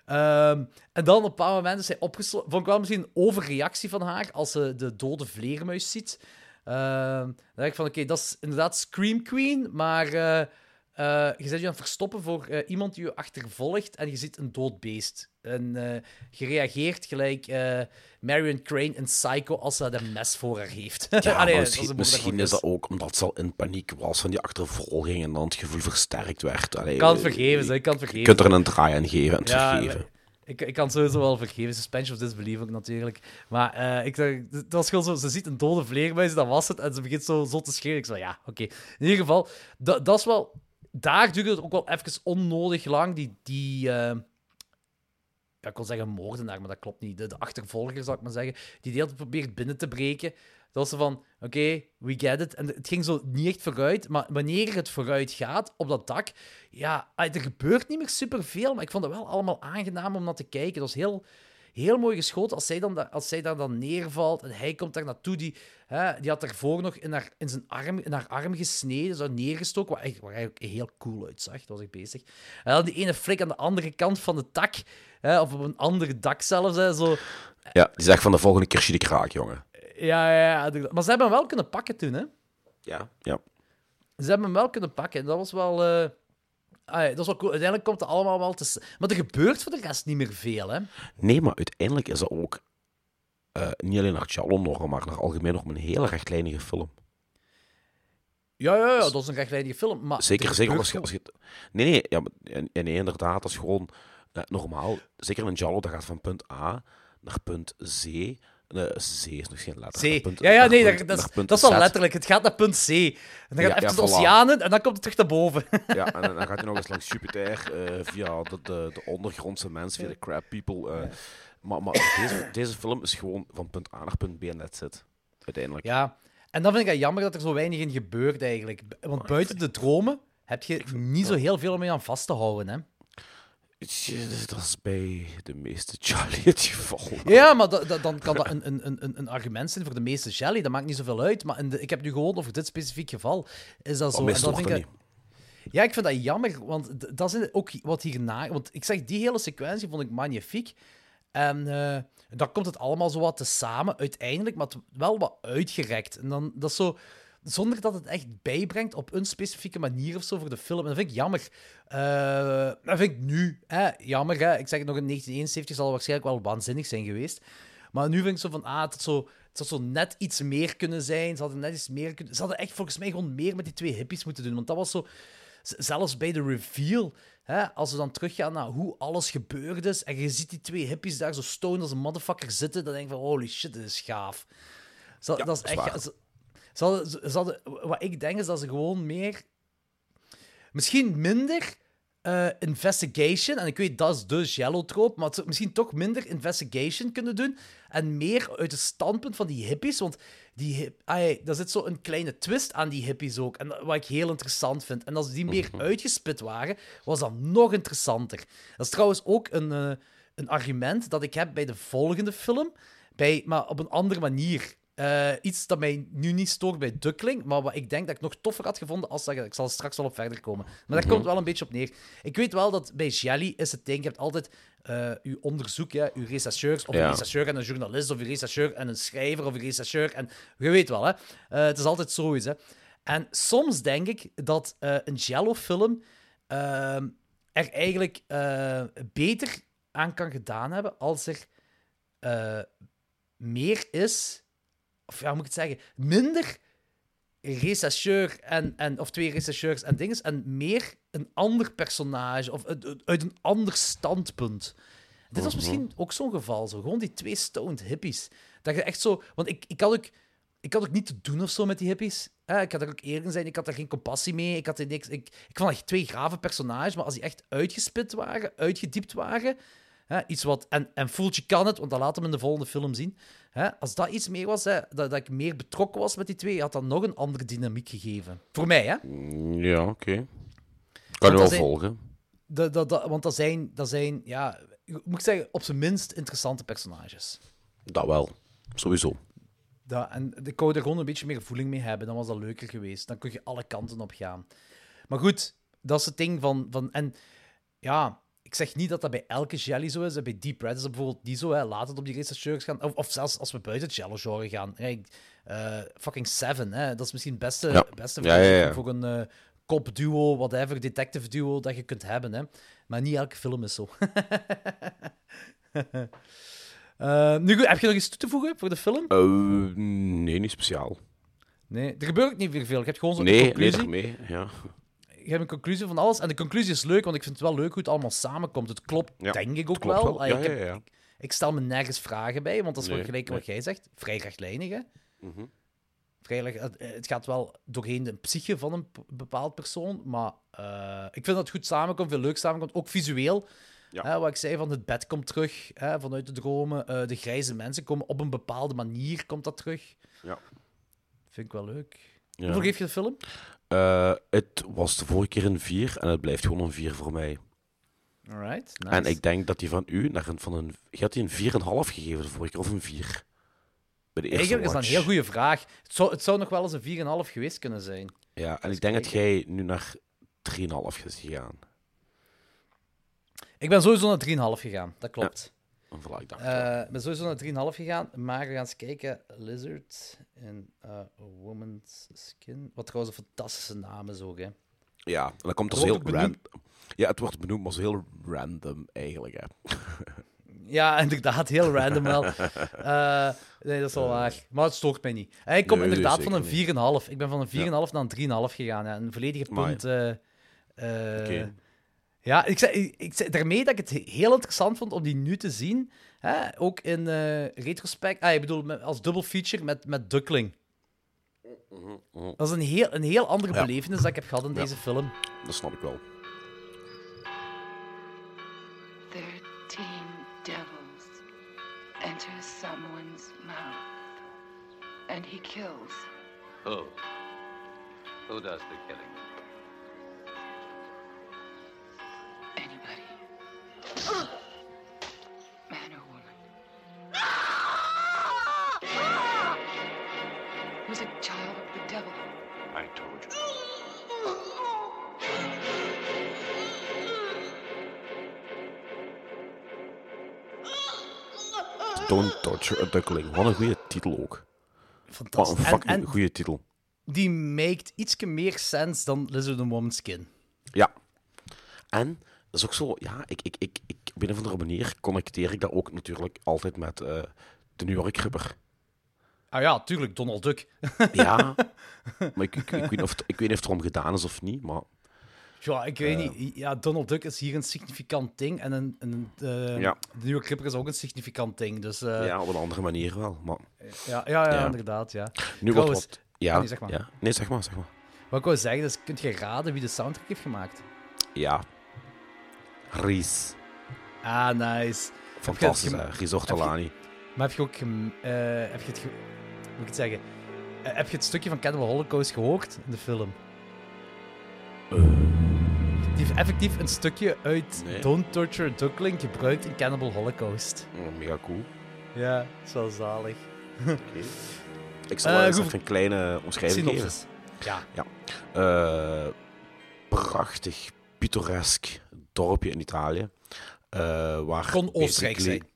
Ehm, en dan op een bepaald moment is hij opgesloten. Vond ik wel misschien een overreactie van haar als ze de dode vleermuis ziet. Ehm, dan denk ik van, oké, dat is inderdaad Scream Queen, maar eh, eh, je zet je aan het verstoppen voor eh, iemand die je achtervolgt en je ziet een dood beest. En eh, je reageert gelijk eh, Marion Crane in Psycho als ze een mes voor haar heeft. Ja, <laughs> Allee, maar dat misschien, is een misschien dat ook omdat ze al in paniek was van die achtervolging en dan het gevoel versterkt werd. Allee, Ik kan het vergeven, ze, kan het Je vergeven. kunt er een draai aan geven en het Ja, vergeven. Ik, ik kan het sowieso wel vergeven. Suspension of disbelief ook natuurlijk. Maar eh, ik het was gewoon zo, ze ziet een dode vleermuis, dat was het. En ze begint zo, zo te schreeuwen. Ik zei, ja, oké. In ieder geval, dat, dat is wel... Daar duurde het ook wel even onnodig lang, die... die ja, ik wil zeggen moordenaar, maar dat klopt niet. De, de achtervolger, zou ik maar zeggen. Die de probeert binnen te breken. Dat zo van, oké, we get it. En het ging zo niet echt vooruit. Maar wanneer het vooruit gaat, op dat dak... Ja, er gebeurt niet meer superveel, maar ik vond het wel allemaal aangenaam om naar te kijken. Het was heel, heel mooi geschoten als zij, dan, da- als zij daar dan neervalt en hij komt daar naartoe. Die, hè, die had daarvoor nog in haar, in zijn arm, in haar arm gesneden, zo neergestoken, waar eigenlijk heel cool uitzag. Daar was ik bezig. En dan die ene flik aan de andere kant van de tak, hè, of op een ander dak zelfs. Hè, zo. Ja, die zegt van de volgende keer zie ik kraak, jongen. Ja, ja, ja, maar ze hebben hem wel kunnen pakken toen, hè. Ja, ja. Ze hebben hem wel kunnen pakken. En dat was wel... eh, ah ja, dat is wel cool. Uiteindelijk komt het allemaal wel te... Maar er gebeurt voor de rest niet meer veel, hè. Nee, maar uiteindelijk is dat ook eh, niet alleen naar Chalon maar naar algemeen nog een hele rechtlijnige film. Ja, ja, ja, dat is een rechtlijnige film. Maar Zeker, er zeker als je, als je... Nee, nee, ja, maar, en, en nee, inderdaad, dat is gewoon normaal. Zeker een Jallo, dat gaat van punt A naar punt C C is nog geen letter. C. Punt- ja, ja, nee, punt- dat, dat, is, dat is Z. letterlijk. Het gaat naar punt C. En dan gaat het even ja, de voilà. oceanen en dan komt het terug naar boven. <laughs> Ja, en dan dan gaat hij nog eens langs Jupiter eh, via de, de, de ondergrondse mensen, via de crab people. eh. Maar, maar deze, deze film is gewoon van punt A naar punt B en that's it. Uiteindelijk. Ja, en dan vind ik het jammer dat er zo weinig in gebeurt eigenlijk. Want buiten de dromen heb je niet zo heel veel om je aan vast te houden. Hè? Dat is bij de meeste Charlie het geval. Ja, maar da- da- dan kan dat een, een, een, een argument zijn voor de meeste jelly. Dat maakt niet zoveel uit. Maar in de, ik heb nu gewoon over dit specifiek geval. Is dat zo? Oh, En meestal dat vind ik, ja, ik vind dat jammer. Want dat is ook wat hierna. Want ik zeg, die hele sequentie vond ik magnifiek. En eh, dan komt het allemaal zo wat te samen uiteindelijk, maar het wel wat uitgerekt. En dan dat is zo. Zonder dat het echt bijbrengt op een specifieke manier of zo voor de film. En dat vind ik jammer. Eh, dat vind ik nu hè, jammer. Hè. Ik zeg het nog in 1971 zal het waarschijnlijk wel waanzinnig zijn geweest. Maar nu vind ik zo van, ah, het had zo, het had zo net iets meer kunnen zijn. Ze hadden net iets meer kunnen... Ze hadden echt volgens mij gewoon meer met die twee hippies moeten doen. Want dat was zo... Zelfs bij de reveal, hè, als we dan teruggaan naar hoe alles gebeurd is, en je ziet die twee hippies daar zo stoned als een motherfucker zitten, dan denk je van, holy shit, dit is gaaf. Zo, Ja, dat is dat is echt... Ze, ze hadden, ze, ze hadden- wat ik denk is dat ze gewoon meer... Misschien minder eh, investigation. En ik weet, dat is de Jello-troop. Maar het zou misschien toch minder investigation kunnen doen. En meer uit het standpunt van die hippies. Want die hip, daar zit zo een kleine twist aan die hippies ook. En dat- wat ik heel interessant vind. En als die meer uitgespit waren, was dat nog interessanter. Dat is trouwens ook een, eh, een argument dat ik heb bij de volgende film. Bij, maar op een andere manier. Eh, iets dat mij nu niet stoort bij Duckling, maar wat ik denk dat ik nog toffer had gevonden als dat... Ik zal er straks wel op verder komen. Maar daar komt het wel een beetje op neer. Ik weet wel dat bij Jelly is het ding, je hebt altijd eh uw onderzoek, ja, uw rechercheurs, of Ja. een rechercheur en een journalist, of een rechercheur en een schrijver, of een rechercheur en... Je weet wel, hè. Eh, het is altijd zoiets, hè. En soms denk ik dat een Jello-film ehm, er eigenlijk beter aan kan gedaan hebben als er meer is, of ja, hoe moet ik het zeggen, minder rechercheur en, en, of twee rechercheurs en dingen, en meer een ander personage, of uit, een ander standpunt. Dit was misschien ook zo'n geval, zo. gewoon die twee stoned hippies. Dat je echt zo... Want ik, ik, had ook, ik had ook niet te doen of zo met die hippies. Eh, ik had er ook eerlijk zijn, ik had er geen compassie mee. Ik, had er niks, ik, ik vond echt twee grave personages, maar als die echt uitgespit waren, uitgediept waren... Hè, iets wat, en, en Fultje kan het, want dat laten we in de volgende film zien. Hè, als dat iets meer was, hè, dat, dat ik meer betrokken was met die twee, had dat nog een andere dynamiek gegeven. Voor mij, hè? Mm, Ja, oké. Kan je wel zijn- volgen. Dat, dat, dat, want dat zijn, dat zijn, ja, moet ik zeggen, op zijn minst interessante personages. Dat wel. Sowieso. Dat, en ik wou er gewoon een beetje meer voeling mee hebben. Dan was dat leuker geweest. Dan kun je alle kanten op gaan. Maar goed, dat is het ding van... van en ja, ik zeg niet dat dat bij elke jelly zo is. Bij Deep Red is dat bijvoorbeeld niet zo. Hè. Laat het op die rechercheurs gaan. Of, of zelfs als we buiten het jello-genre gaan. Hè, ik- eh, fucking Seven, hè. dat is misschien het beste, Ja. beste Ja, ja, ja. voor een eh cop-duo, whatever, detective-duo dat je kunt hebben. Hè. Maar niet elke film is zo. <laughs> Eh, nu goed, heb je nog iets toe te voegen voor de film? Nee, niet speciaal. Nee, er gebeurt niet veel. Je hebt gewoon zo'n Nee, nee, conclusie. daarmee. Ja. Je hebt een conclusie van alles. En de conclusie is leuk, want ik vind het wel leuk hoe het allemaal samenkomt. Het klopt, Ja, denk ik ook Klopt wel. wel. Ja, ik, ja, heb- ja. ik stel me nergens vragen bij, want dat is Nee, gelijk nee. wat jij zegt. Vrij rechtlijnig, hè? Mhm. Vrij het, gaat wel doorheen de psyche van een bepaald persoon, maar eh, ik vind dat het goed samenkomt, veel leuk samenkomt. Ook visueel. Ja. Hè, wat ik zei, van het bed komt terug hè, vanuit de dromen. eh, de grijze mensen komen op een bepaalde manier, komt dat terug. Ja. Vind ik wel leuk. Ja. Hoeveel geef je de film? Eh, het was de vorige keer een 4 en het blijft gewoon een 4 voor mij. Alright, nice. En ik denk dat die van u naar een, van een. Je had die een 4,5 gegeven de vorige keer of een 4? Bij de eerste Eigenlijk is dat een watch. heel goede vraag. Het zou, het zou nog wel eens een 4,5 geweest kunnen zijn. Ja, en ik denk dat kijken. jij nu naar 3,5 is gegaan. Ik ben sowieso naar 3,5 gegaan, dat klopt. Voilà, ik dacht, Eh, Ik ben sowieso naar 3,5 gegaan, maar we gaan eens kijken. Lizard in a woman's skin. Wat trouwens een fantastische naam is ook, hè. ja, en dan komt wordt heel random. Ja, het wordt benoemd, maar zo heel random eigenlijk. Hè. <laughs> Ja, inderdaad, heel random wel. <laughs> Eh, nee, dat is wel waar. Maar het stoort mij niet. Eh, Ik kom Nee, inderdaad van een 4,5. Ik ben van een 4,5 naar een 3,5 gegaan. Ja. Een volledige punt. eh, eh, Oké. Ja, ik zei, ik, ik zei daarmee dat ik het heel interessant vond om die nu te zien. Hè? Ook in eh, retrospect. Ah, ik bedoel, als double feature met, met Duckling. Dat is een heel, een heel andere Ja. belevenis dat ik heb gehad in Ja. deze film. Dat snap ik wel. Thirteen devils enter someone's mouth, and he kills. Who? Who does the killing? Duckling. Wat een goede titel ook. Wat een Fantastisch. En, fucking en goede titel. die maakt ietsje meer sens dan Lizard the Woman's Skin. Ja. En dat is ook zo, ja, ik, ik, ik, ik, op een of andere manier connecteer ik dat ook natuurlijk altijd met eh, de New York Ripper. Ah ja, tuurlijk, Donald Duck. Ja, <laughs> maar ik, ik, ik, weet of ik weet niet of het erom gedaan is of niet, maar Ja, ik weet niet. Ja, Donald Duck is hier een significant ding. En een, een, eh, Ja. de York Ripper is ook een significant ding. Dus eh, ja, op een andere manier wel. Maar ja, ja, ja, Ja. inderdaad, ja. nu Trouwens- wordt wat... Ja, Oh, nee, zeg maar. Ja. Nee, zeg maar, zeg maar. Wat ik wou zeggen is, kunt je raden wie de soundtrack heeft gemaakt? Ja. Ries. Ah, nice. Fantastisch, hè. Ries Ortolani. Maar heb je ook... eh, heb je het... ge- Hoe moet ik het zeggen? Eh, heb je het stukje van Cannibal Holocaust gehoord in de film? Die heeft effectief een stukje uit Nee. Don't Torture a Duckling gebruikt in Cannibal Holocaust. Oh, mega cool. Ja, wel zalig. Ik zal Eh, eens even een kleine omschrijving geven. Synopsis. Ja. Eh, prachtig, pittoresk dorpje in Italië. eh, waar Kon Oostenrijk zijn.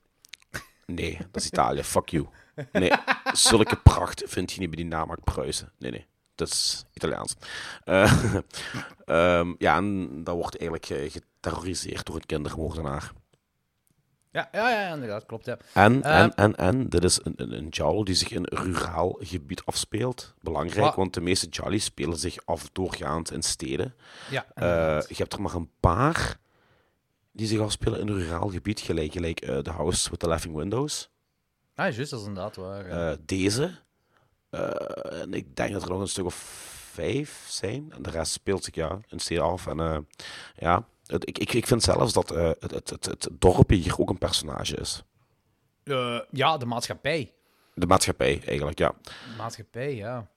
Nee, dat is Italië. Fuck you. Nee, zulke pracht vind je niet bij die namaak Pruisen. Nee, nee. Dat is Italiaans. Eh, <laughs> ehm, ja, en dat wordt eigenlijk eh, geterroriseerd door een kindermoordenaar. Ja, ja, ja, inderdaad, klopt, ja. En, Eh, en, en, en, dit is een, een, een jowl die zich in een ruraal gebied afspeelt. Belangrijk, Wa- want de meeste jollies spelen zich af doorgaand in steden. Ja, je hebt er maar een paar die zich afspelen in een ruraal gebied, gelijk, gelijk The House with the Laughing Windows. ah, juist, dat is inderdaad waar. ja. Deze. Eh, en ik denk dat er nog een stuk of vijf zijn. En de rest speelt zich ja, in steden af. En eh, ja, het, ik, ik, ik vind zelfs dat eh, het, het, het, het dorpje hier ook een personage is. Ja, de maatschappij. De maatschappij, eigenlijk, ja. De maatschappij, ja.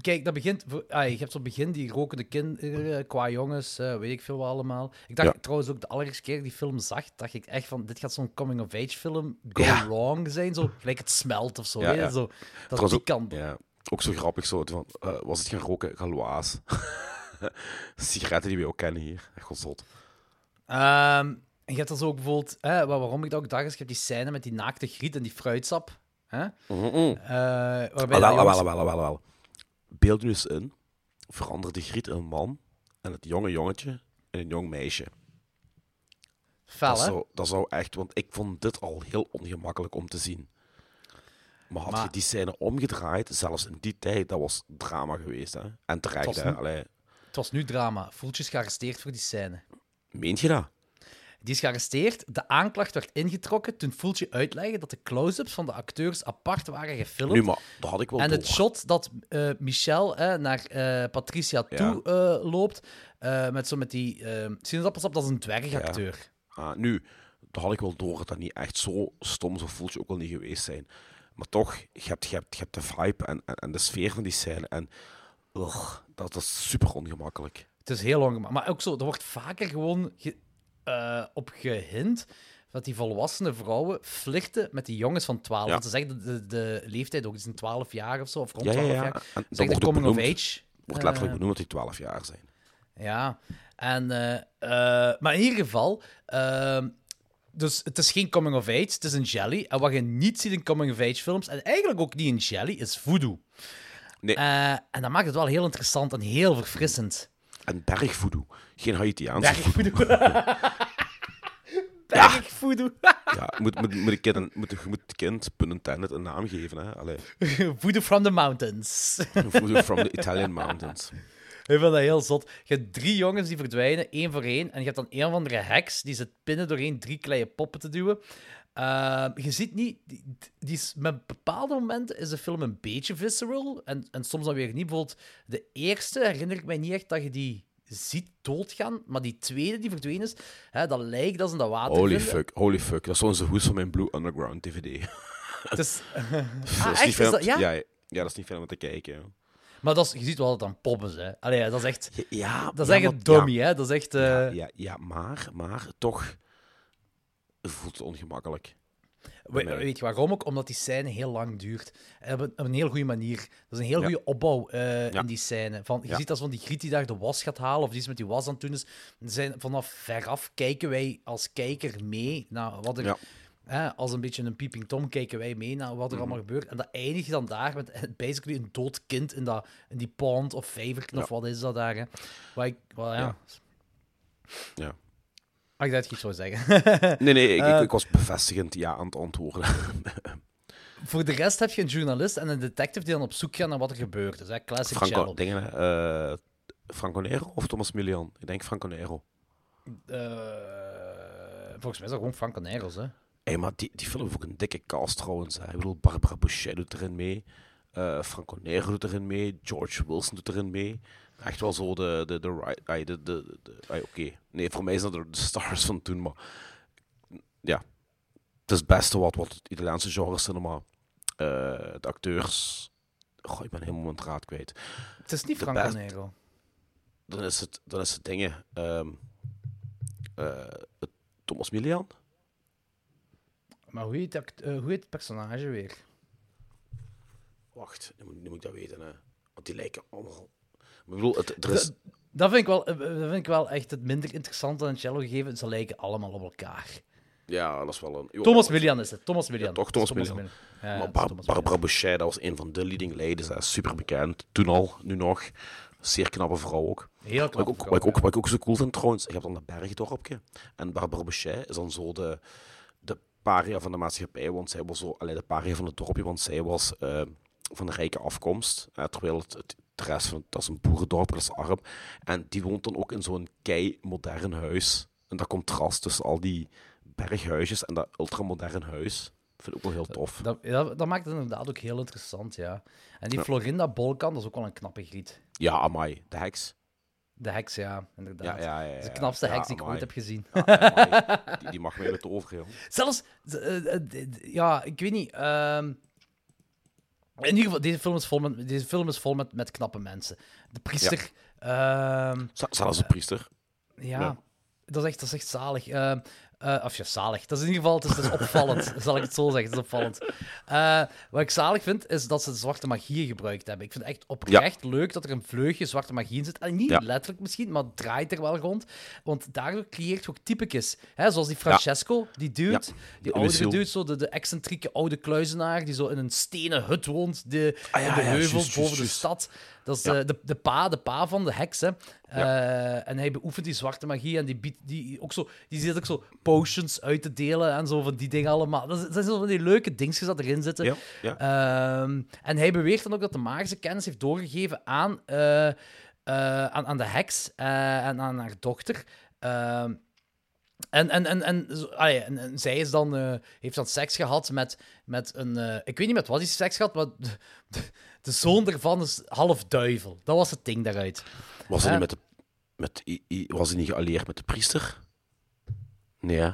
Kijk, dat begint... Ah, je hebt op het begin die rokende kinderen, qua jongens, eh, weet ik veel wat allemaal. Ik dacht Ja. trouwens ook de allereerste keer die film zag, dacht ik echt van, dit gaat zo'n coming-of-age film go Ja. wrong zijn, zo gelijk het smelt of zo. Ja, weet je. Zo, dat Trouwens die kant. Ja, ook zo grappig zo. Van, eh, was het gaan roken? Galois. <laughs> Sigaretten die we ook kennen hier. Echt wel zot. Ehm, en je hebt er zo ook bijvoorbeeld, waarom ik dat ook dacht, is je hebt die scène met die naakte griet en die fruitsap. Hè? Eh, waarbij Ah, wel, wel, wel, wel, wel, wel. Beeld nu eens in. Verander de griet in een man. En het jonge jongetje in een jong meisje. Fel, dat, zou, dat zou echt... Want ik vond dit al heel ongemakkelijk om te zien. Maar had Maar- je die scène omgedraaid, zelfs in die tijd, dat was drama geweest. Hè? En terecht, Het was hè. Allee, Het was nu drama. Voeltje is gearresteerd voor die scène. meent je dat? Die is gearresteerd. De aanklacht werd ingetrokken toen Voeltje uitlegde dat de close-ups van de acteurs apart waren gefilmd. Nu, maar dat had ik wel en door. het shot dat eh, Michel naar eh, Patricia Ja. toe eh, loopt, met, zo met die sinaasappelsap, dat is een dwergacteur. Ah, nu, dat had ik wel door dat dat niet echt zo stom zo voelt je ook wel niet geweest zijn. Maar toch, je hebt, je hebt, je hebt de vibe en, en, en de sfeer van die scène. En ugh, dat, dat is super ongemakkelijk. Het is heel ongemakkelijk. Maar ook zo, er wordt vaker gewoon ge- eh, op gehint dat die volwassene vrouwen flirten met die jongens van 12. Ja. Want ze zeggen de, de, leeftijd ook, is een 12 jaar of zo, of rond Ja, ja, 12 ja. jaar. En Ze dat zeggen de coming of benoemd. age. wordt letterlijk eh, benoemd dat die 12 jaar zijn. Ja, en, eh, maar in ieder geval, ehm, dus het is geen coming of age, het is een jelly. En wat je niet ziet in coming of age films, en eigenlijk ook niet in jelly, is voodoo. Nee. En dat maakt het wel heel interessant en heel verfrissend. En bergvoodoo. Geen Haitiaanse voodoo. Bergvoodoo. <laughs> Bergvoodoo. Ja, moet, moet, moet, kind, moet, moet de kind, pun intended, een naam geven. Hè? Allee, <laughs> voodoo from the mountains. <laughs> voodoo from the Italian mountains. Ik vind dat heel zot. Je hebt drie jongens die verdwijnen, één voor één. En je hebt dan een of andere heks die zit pinnen doorheen drie kleine poppen te duwen. Ehm, je ziet niet... Die, die is, met bepaalde momenten is de film een beetje visceral. En, en soms dan weer niet. Bijvoorbeeld de eerste herinner ik mij niet echt dat je die ziet doodgaan. Maar die tweede die verdwenen is, hè, dat lijkt als in dat water. Holy vinden. fuck, holy fuck. Dat is onze hoes van mijn Blue Underground DVD. <laughs> Het is, <laughs> dat ah, is echt? niet Is fijn dat- ja? ja? Ja, dat is niet fijn om te kijken. Maar dat is, je ziet wel dat het dan poppen zijn. Allee, dat is echt... Ja, Dat is echt ja, een dummy, ja, hè. Dat is echt... eh, Ja, ja, ja, maar, maar toch voelt het ongemakkelijk. We- weet je waarom ook? Omdat die scène heel lang duurt. Op een, op een heel goede manier. Dat is een heel Ja. goede opbouw eh, Ja. in die scène. Van, je Ja. ziet als van die griet die daar de was gaat halen, of die is met die was aan het doen is. Zijn, vanaf veraf kijken wij als kijker mee naar wat er... Hè, als een beetje een pieping tom kijken wij mee naar wat er Mhm. allemaal gebeurt. En dat eindigt dan daar met basically een dood kind in, dat, in die pond of vijverken of wat is dat daar. Hè. Waar ik, ja. Ja. Dacht dat iets zou zeggen. <laughs> Nee, nee, ik, Eh, ik, ik was bevestigend ja aan het antwoorden. <laughs> Voor de rest heb je een journalist en een detective die dan op zoek gaan naar wat er gebeurd is. Hè? Classic Franco, dingen, eh, Franco Nero of Thomas Milian? Ik denk Franco Nero. Eh, volgens mij is dat gewoon Franco Neros, hè. Hé, maar die, die film heeft ook een dikke cast trouwens. Hè. Ik bedoel, Barbara Boucher doet erin mee. eh, Franco Nero doet erin mee. George Wilson doet erin mee. Echt wel zo de... de, de, de, de, de, ai, Oké, nee, voor mij zijn dat de stars van toen, maar... Ja, het is het beste wat, wat het Italiaanse genre cinema... eh, de acteurs... Goh, ik ben helemaal mijn draad kwijt. Het is niet De Franco Nero. Dan is het, dan is het dingen... het Thomas Milian? Maar hoe heet, dat eh, hoe heet het personage weer? Wacht, nu moet, nu moet ik dat weten, hè. Want die lijken allemaal... Maar ik bedoel, het, er is... Dat, dat, vind ik wel, eh, dat vind ik wel echt het minder interessante aan cello gegeven. Ze lijken allemaal op elkaar. Ja, dat is wel een... Thomas Willian is het. Thomas Willian. Ja, toch, Thomas Willian. Ja, ja, maar het is Bar- Thomas Barbara Boucher, dat was een van de leading ladies. Super bekend. Toen al, nu nog. Zeer knappe vrouw ook. Wat ook, wat, ik ook, wat ik ook zo cool vind trouwens, je hebt dan dat bergdorpje. En Barbara Boucher is dan zo de, de paria van de maatschappij. Want zij was zo, allee, de paria van het dorpje, want zij was eh, van de rijke afkomst. terwijl het, het, de rest van dat is een boerendorp, dat is arm. En die woont dan ook in zo'n kei modern huis. En dat contrast tussen al die berghuisjes en dat ultramodern huis. Vind ik ook wel heel tof. Dat, dat, dat maakt het inderdaad ook heel interessant, ja. En die Ja. Florinda Bolkan, dat is ook wel een knappe griet. Ja, amai. De heks. De heks, ja, inderdaad. Ja, ja, ja. Dat is de knapste heks die ik ooit heb gezien. Die, die mag mij het over, joh. <laughs> Zelfs, eh, eh, ja, ik weet niet. ehm, in ieder geval, deze film is vol met, deze film is vol met, met knappe mensen. De priester. ehm, Z- Zelfs de priester. ja, Ja. Dat, is echt, dat is echt zalig. Ehm, eh, of ja, zalig. Dat is in ieder geval het is, het is opvallend, <laughs> zal ik het zo zeggen. Het is opvallend. Eh, wat ik zalig vind, is dat ze zwarte magie gebruikt hebben. Ik vind het echt oprecht leuk dat er een vleugje zwarte magie in zit. En niet Ja. letterlijk misschien, maar het draait er wel rond. Want daardoor creëert je ook typekjes. Hè, zoals die Francesco, die dude, Ja. die De oudere Lucille. dude, zo de, de excentrieke oude kluizenaar, die zo in een stenen hut woont, de, Ah, de juist, boven de stad. Dat is Ja. eh, de, de pa, de pa van de heks, hè. Eh, en hij beoefent die zwarte magie en die, biedt, die, ook zo, die zit ook zo potions uit te delen en zo van die dingen allemaal. Dat zijn zo van die leuke dingetjes dat erin zitten. Ja. Ehm, en hij beweert dan ook dat de magische kennis heeft doorgegeven aan, eh, eh, aan, aan de heks eh, en aan haar dochter. Ehm, en, en, en, en, en, en zij is dan, eh, heeft dan seks gehad met, met een... eh, ik weet niet met wat hij seks gehad, maar <laughs> de, zoon ervan is half duivel. Dat was het ding daaruit. Was hij niet met de... Met, was hij niet geallieerd met de priester? Nee, hè?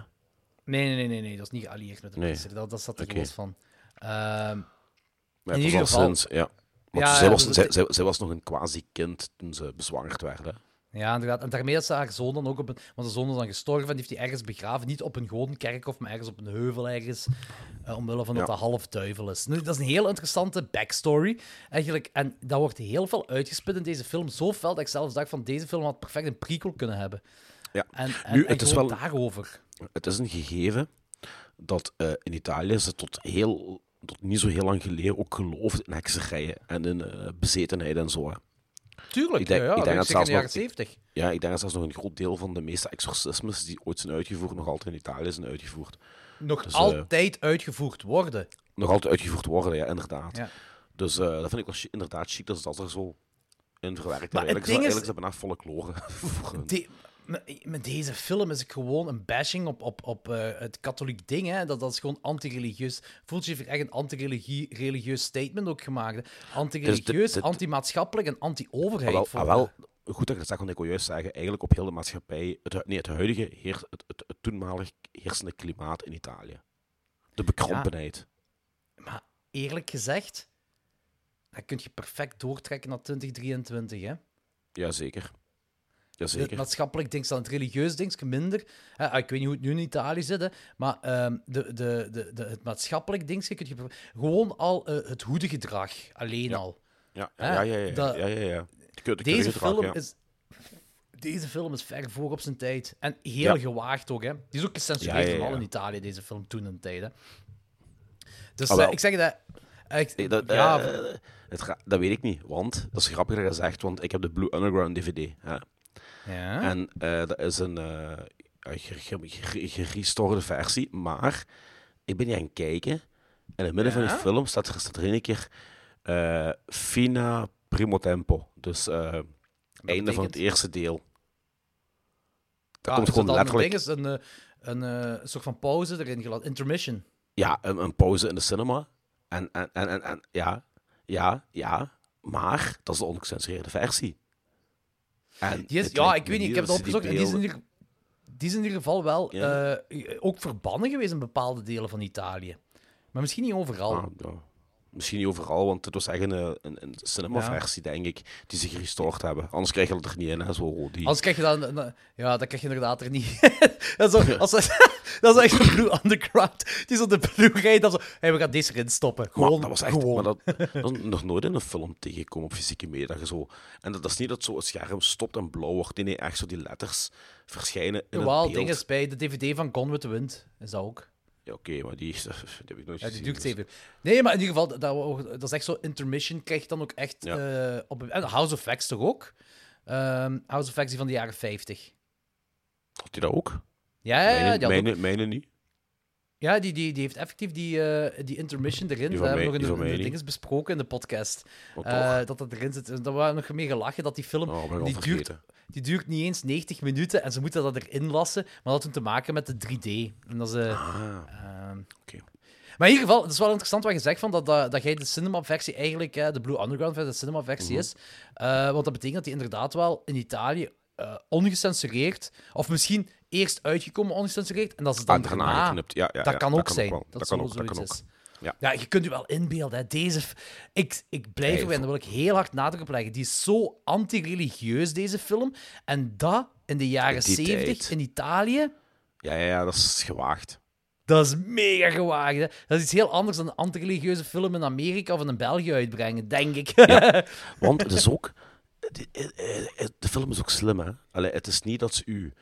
Nee, nee, nee, nee, nee dat is niet geallieerd met de Nee. priester. Dat, dat zat er Oké. los van. Ehm, Maar In ieder geval- sinds... Ja. Want Ja, zij, was, zij, het- zij, zij was nog een quasi-kind toen ze bezwangerd werden. Ja, inderdaad. En daarmee ze haar zoon dan ook op een... Want de zoon is dan gestorven en die heeft hij ergens begraven. Niet op een gewoon kerkhof, maar ergens op een heuvel ergens. eh, omwille van dat Ja. dat half duivel is. Nu, dat is een heel interessante backstory. Eigenlijk. En dat wordt heel veel uitgespit in deze film. Zo fel dat ik zelfs dacht van deze film had perfect een prequel kunnen hebben. Ja. En, en, Nu, en het is wel- daarover. Het is een gegeven dat eh, in Italië ze tot, heel, tot niet zo heel lang geleden ook geloofden in hekserijen en in eh, bezetenheid en zo. Hè. Tuurlijk, Ik denk- ja, ik denk dat zeker in de zelfs jaren nog- zeventig. Ja, ik denk dat zelfs nog een groot deel van de meeste exorcismes die ooit zijn uitgevoerd, nog altijd in Italië zijn uitgevoerd. Nog Dus, eh, altijd uitgevoerd worden. Nog altijd uitgevoerd worden, ja, inderdaad. Ja. Dus eh, dat vind ik wel inderdaad chic dat ze dat er zo in verwerkt. Maar het Eigenlijk is, ding is- eigenlijk dat bijna folklore. <laughs> met- deze film is het gewoon een bashing op, op, op eh, het katholiek ding. Hè? Dat, dat is gewoon anti-religieus. Fulci heeft echt een anti-religieus statement ook gemaakt. Anti-religieus, Dus anti-maatschappelijk en anti-overheid. Ah, wel, voor- ah, wel, goed dat je dat zegt, want ik wil juist zeggen, eigenlijk op heel de maatschappij, het, nee, het huidige, heers, het, het, het toenmalig heersende klimaat in Italië. De bekrompenheid. Maar eerlijk gezegd, dat kun je perfect doortrekken naar 2023. Hè? Jazeker. Het Jazeker. maatschappelijk ding dan het religieus ding minder. Hè, ah, ik weet niet hoe het nu in Italië zit, hè, maar ehm, de, de, de, de, het maatschappelijk ding kun je gewoon al eh, het hoedegedrag alleen Ja. al. Ja, ja, ja, ja. dat- ja, ja. De Deze film is. Deze film is ver voor op zijn tijd. En heel Ja. gewaagd ook, hè. Die is ook gecensureerd Ja, ja, in Italië, deze film, toen een tijd, hè. Dus eh, ik zeg dat... ik- Nee, dat, ja, eh, het dat weet ik niet, want dat is grappig dat je zegt, want ik heb de Blue Underground DVD. Hè. Ja. En eh, dat is een eh, een ge- ge- ge- gerestoorde versie, maar ik ben niet aan het kijken. En in het midden van die film staat er, staat er een keer eh, Fina Primo Tempo. Dus einde van het eerste deel. Dat Ah, komt is gewoon dan letterlijk... Een, is een, een, eh, een soort van pauze erin gelaten. Intermission. Ja, een, een pauze in de cinema. En, en, en, en, en ja, ja, ja. Maar dat is de ongecensureerde versie. Die is, ja, ik weet niet, ik heb het ze die opgezocht. En die is, in ieder, die is in ieder geval wel Ja. eh, ook verbannen geweest in bepaalde delen van Italië. Maar misschien niet overal. Ah, ja. Misschien niet overal, want het was echt een, eh, een, een cinema-versie, denk ik, die ze gerestoord hebben. Anders krijg je dat er niet in, hè, zo die... Anders krijg je dan... Ja, dan krijg je inderdaad er niet... <laughs> dat, is zo, <laughs> als, <laughs> dat is echt een Blue Underground. Die zo de Blu-ray, dan zo... Hey, we gaan deze erin stoppen. Maar Gewoon, dat was echt, gewoon. maar dat, dat is nog nooit in een film tegengekomen op fysieke media. Dat zo, en dat, dat is niet dat zo het scherm stopt en blauw wordt. Nee, nee, echt zo die letters verschijnen in Jawel, het beeld. ding is bij de DVD van Gone with the Wind. Is dat ook. Ja, oké, maar die, <laughs> die heb ik nooit Ja, die gezien. dus-. Nee, maar in ieder geval, dat, dat is echt zo intermission. Krijg je dan ook echt Ja. eh, op... En House of Facts toch ook? Ehm, House of Facts die van de jaren 50. Had hij dat ook? Ja, ja, ja. Mijne, mijne niet. Ja, die, die, die heeft effectief die, eh, die intermission erin. Die hebben we mij- nog in de, dinges besproken in de podcast. Wat Eh, dat dat erin zit. Daar waren we nog mee gelachen dat die film. Oh, die, duurt, die duurt niet eens 90 minuten en ze moeten dat erin lassen. Maar dat had te maken met de 3D. En dat is, eh, Ah, oké. Maar in ieder geval, het is wel interessant wat je zegt, van dat, dat, dat jij de cinema-versie eigenlijk, hè, de Blue Underground versie, de cinema-versie Mhm. is. Want dat betekent dat die inderdaad wel in Italië ongecensureerd, of misschien eerst uitgekomen ongecensureerd, en dat ze dan Ah, daarna. Ja, ja, dat kan ook zijn. Dat, kan ook, dat zoiets kan ook. is. Ja. Ja, je kunt je wel inbeelden. Hè. Deze... Ik, ik blijf erbij, en daar wil ik heel hard nadruk op leggen. Die is zo anti-religieus, deze film. En dat in de jaren In die 70 tijd. in Italië... Ja, ja, ja, dat is gewaagd. Dat is mega gewaagd. Hè? Dat is iets heel anders dan een anti-religieuze film in Amerika of in België uitbrengen, denk ik. <laughs> Want het is ook... De, de film is ook slim, hè. Allee, het is niet dat ze u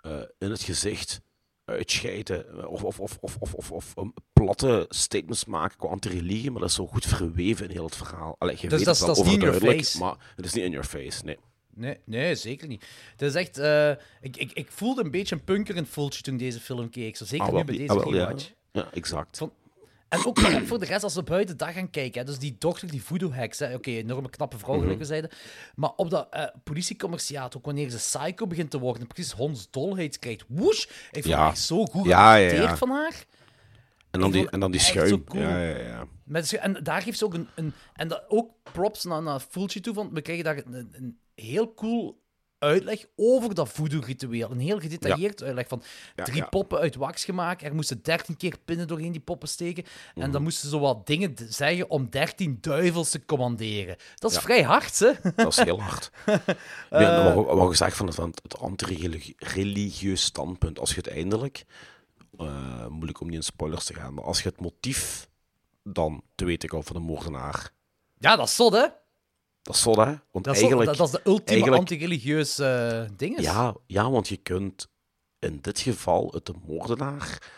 eh, in het gezicht uitscheiden eh, of, of, of, of, of, of, of um, platte statements maken qua anti-religie, maar dat is zo goed verweven in heel het verhaal. Allee, je Dus weet dat het wel dat is niet in your face. maar het is niet in your face, nee. Nee, nee, zeker niet. Het is echt... eh, ik, ik, ik voelde een beetje een punker in Fulci toen deze film keek. Zo zeker Ah, nu bij deze ah, wel, ja. exact. Van- En ook <clears throat> voor de rest, als we buiten dag gaan kijken. Hè, dus die dochter, die voodoo-heks. Oké, enorme knappe vrouw, gelijk we zeiden. Maar op dat eh politiecommerciaat, ook wanneer ze psycho begint te worden, en precies hondsdolheid krijgt. Woesh! Ik vond Ja. het echt zo goed Ja, ja, van haar. En dan die, en dan die schuim. cool. Ja, ja, ja. Met, en daar geeft ze ook een... een en dat, ook props naar, naar Fulci toe, want we krijgen daar een, een heel cool uitleg over dat voodoo-ritueel. Een heel gedetailleerd uitleg van drie ja. poppen uit wax gemaakt. Er moesten dertien keer pinnen doorheen die poppen steken. En Mhm. dan moesten ze wat dingen zeggen om dertien duivels te commanderen. Dat is vrij hard, hè? <laughs> Dat is heel hard. <laughs> Eh. wat, gezegd van het, het anti-religieus standpunt. Als je uiteindelijk, eh moeilijk om niet in spoilers te gaan, maar als je het motief dan te weten komt van de moordenaar, Ja, dat is zot, hè? Dat is zo, hè? Want Dat is, eigenlijk, dat, dat is de ultieme anti-religieus eh ding. ja, ja, want je kunt in dit geval het de moordenaar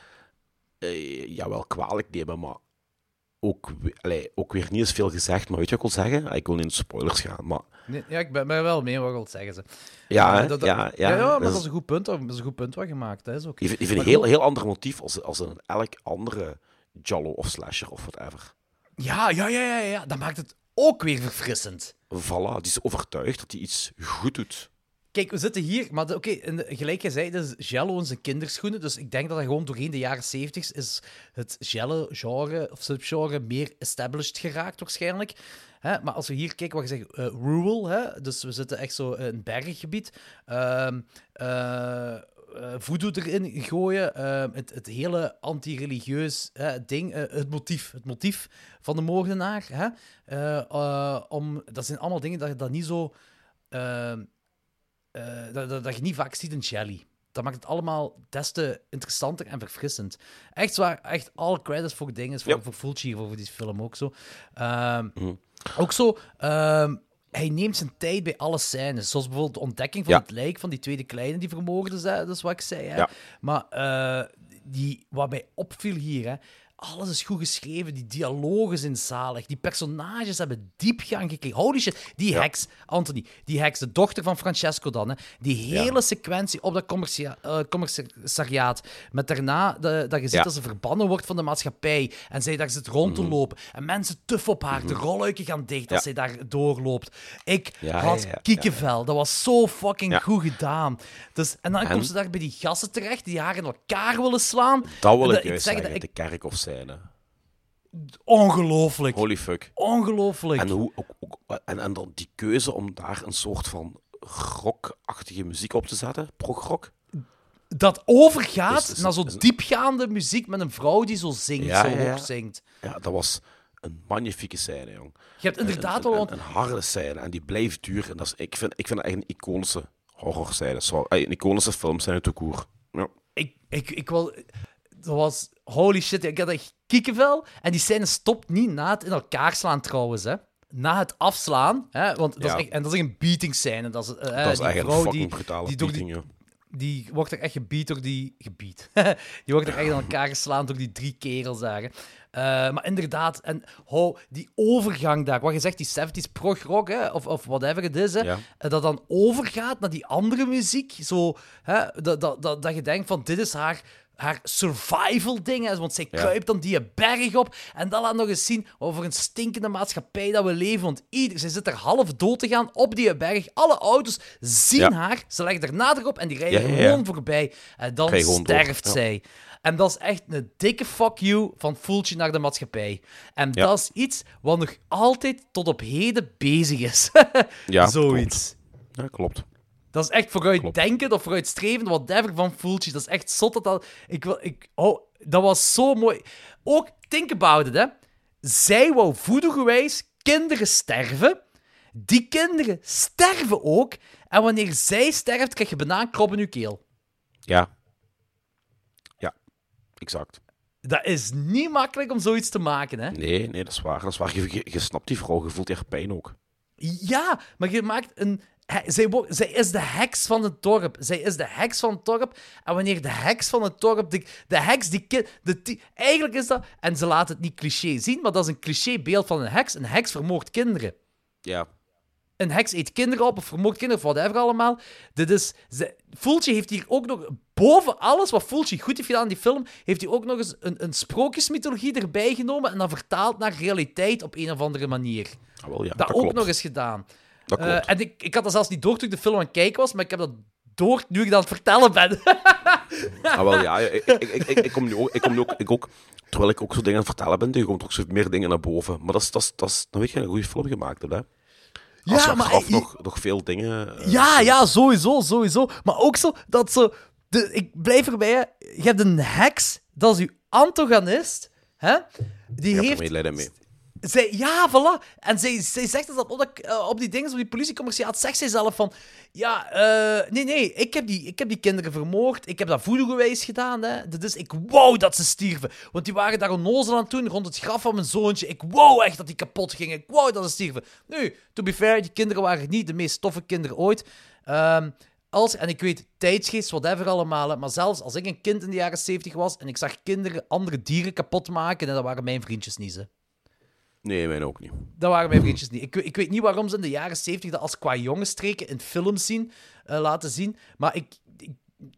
eh, ja, wel kwalijk nemen, maar ook, allee, ook weer niet eens veel gezegd. Maar weet je wat ik wil zeggen? Ik wil niet in de spoilers gaan, maar Nee, ja, ik ben, ben wel mee wat wilt zeggen. Ze. ja, hè? dat, dat- ja, ja, ja, maar dat dat is- een goed punt. Dat is een goed punt wat gemaakt. Dat is ook. Even Maar een heel, heel ander motief als, als in elk andere Jallo of slasher of whatever. Ja, ja, ja, ja, ja. Dat maakt het ook weer verfrissend. Voilà, die is overtuigd dat hij iets goed doet. Kijk, we zitten hier, maar oké, de- gelijk jij zei, dat is Jello in zijn kinderschoenen. Dus ik denk dat dat gewoon doorheen de jaren 70 is het Jello-genre of subgenre meer established geraakt, waarschijnlijk. Hè? Maar als we hier kijken, wat je zegt, eh, rural, hè? dus we zitten echt zo in een berggebied. Ehm eh, eh, voodoo erin gooien, ehm, het, het hele anti-religieus ding, eh, het motief, het motief van de moordenaar. Hè? Eh, eh, om, dat zijn allemaal dingen dat je dat niet zo... eh, dat, dat, dat je niet vaak ziet in Jelly. Dat maakt het allemaal des te interessanter en verfrissend. Echt zwaar, echt alle credits voor dingen, voor, Ja. voor Fulci, voor die film ook zo. Ehm, Mhm. Ook zo, ehm, hij neemt zijn tijd bij alle scènes. Zoals bijvoorbeeld de ontdekking van Ja. het lijk van die tweede kleine die vermoord is, hè, dat is wat ik zei. Hè. Ja. Maar eh, die, wat mij opviel hier, hè, alles is goed geschreven, die dialogen zijn zalig, die personages hebben diepgang gekregen. Holy shit, die heks, Anthony, die heks, de dochter van Francesco dan, hè, die hele sequentie op dat eh, commissariaat, met daarna de, dat je ziet dat ze verbannen wordt van de maatschappij en zij daar zit rond Mhm. te lopen en mensen tuf op haar, de rolluiken gaan dicht als zij daar doorloopt. Ik had kiekenvel, dat was zo fucking goed gedaan. Dus, en dan En? komt ze daar bij die gasten terecht die haar in elkaar willen slaan. Dat wil ik juist zeg zeggen, dat de ik Ongelooflijk. Holy fuck. Ongelooflijk. En, hoe, ook, ook, en, en dan die keuze om daar een soort van rockachtige muziek op te zetten, progrock. Dat overgaat Is- is- naar zo'n is- diepgaande muziek met een vrouw die zo zingt, Ja, zo ja, ja. hoog zingt. Ja, dat was een magnifieke scène, jong. Je hebt inderdaad wel... een, want- een, een harde scène en die blijft duren. En dat is, ik, vind, ik vind dat echt een iconische horrorscène. Zo- eh, Een iconische filmscène te koer. Ja. Ik, ik, ik wil... Dat was... Holy shit, ik had echt kiekenvel. En die scène stopt niet na het in elkaar slaan, trouwens, hè. Na het afslaan, hè, want dat Ja. is echt, en dat is echt een beating scène. Dat is, eh, dat is die echt een vrouw fucking die, brutale die die wordt er echt gebied door die... Gebied. <laughs> die wordt er echt in elkaar geslaan door die drie kerels daar. Eh, maar inderdaad, en ho, die overgang daar, wat je zegt, die 70s prog-rock, hè, of, of whatever het is, hè, Ja. eh, dat dan overgaat naar die andere muziek, zo, hè, dat, dat, dat, dat je denkt van, dit is haar, haar survival-ding, hè, want zij kruipt dan die berg op, en dat laat nog eens zien over een stinkende maatschappij dat we leven, want ieder, zij zit er half dood te gaan op die berg, alle auto's zien haar, ze leggen er nader op en die rijden gewoon voorbij, en dan gewoon door, sterft zij. En dat is echt een dikke fuck you van Fulci naar de maatschappij. En Ja. dat is iets wat nog altijd tot op heden bezig is. <laughs> Ja, Zoiets. Ja, klopt. Dat is echt vooruitdenkend of vooruitstrevend, whatever van Fulci. Dat is echt zot dat dat... Ik wil... Ik, oh, dat was zo mooi. Ook, think about it, hè. Zij wou voodoo-gewijs kinderen sterven. Die kinderen sterven ook. En wanneer zij sterft, krijg je bijna een krop in je keel. Ja. Ja, exact. Dat is niet makkelijk om zoiets te maken, hè. Nee, nee, dat is waar. Dat is waar. Je, je, je snapt die vrouw, je voelt haar pijn ook. Ja, maar je maakt een... he- Zij, zij is de heks van het dorp. Zij is de heks van het dorp. En wanneer de heks van het dorp... De, de heks die... De, eigenlijk is dat... En ze laat het niet cliché zien, maar dat is een clichébeeld van een heks. Een heks vermoordt kinderen. Ja. Een heks eet kinderen op of vermoordt kinderen of whatever allemaal. Dit is... Ze, Fulci heeft hier ook nog... Boven alles wat Fulci goed heeft gedaan in die film, heeft hij ook nog eens een, een sprookjesmythologie erbij genomen en dan vertaald naar realiteit op een of andere manier. Ah, wel, ja. Dat, Dat, ook klopt. nog eens gedaan. Dat Eh, en ik, ik had dat zelfs niet door toen ik de film aan het kijken was, maar ik heb dat door nu ik dat aan het vertellen ben. Ah, wel, ja. Ik, ik, ik, ik, kom nu ook... Ik kom nu ook, ik ook terwijl ik ook zo dingen aan het vertellen ben, er komt ook zo meer dingen naar boven. Maar dat is... Dat is, dat is dan weet je, een goede film gemaakt hebt, hè. Als je achteraf eh, nog, nog veel dingen... eh, Ja, ja, sowieso, sowieso. Maar ook zo dat zo... De, ik blijf erbij, hè. Je hebt een heks, dat is uw antagonist, hè. Die heeft... mee. Zij, ja, voilà. En zij, zij zegt dat op, dat, eh, op die dingen, op die politiecommerciaat, zegt zij zelf van... Ja, eh, nee, nee, ik heb, die, ik heb die kinderen vermoord. Ik heb dat voodoo-gewijs gedaan, hè. Dus ik wou dat ze stierven. Want die waren daar onnozel aan het doen, rond het graf van mijn zoontje. Ik wou echt dat die kapot gingen. Ik wou dat ze stierven. Nu, to be fair, die kinderen waren niet de meest toffe kinderen ooit. Ehm, als, en ik weet, tijdsgeest, whatever allemaal. Maar zelfs als ik een kind in de jaren 70 was en ik zag kinderen andere dieren kapot maken, en dat waren mijn vriendjes niet, ze. Nee, mij ook niet. Dat waren mijn vriendjes niet. Ik, ik weet niet waarom ze in de jaren 70 dat als qua jongenstreken in films zien, eh, laten zien. Maar ik, ik,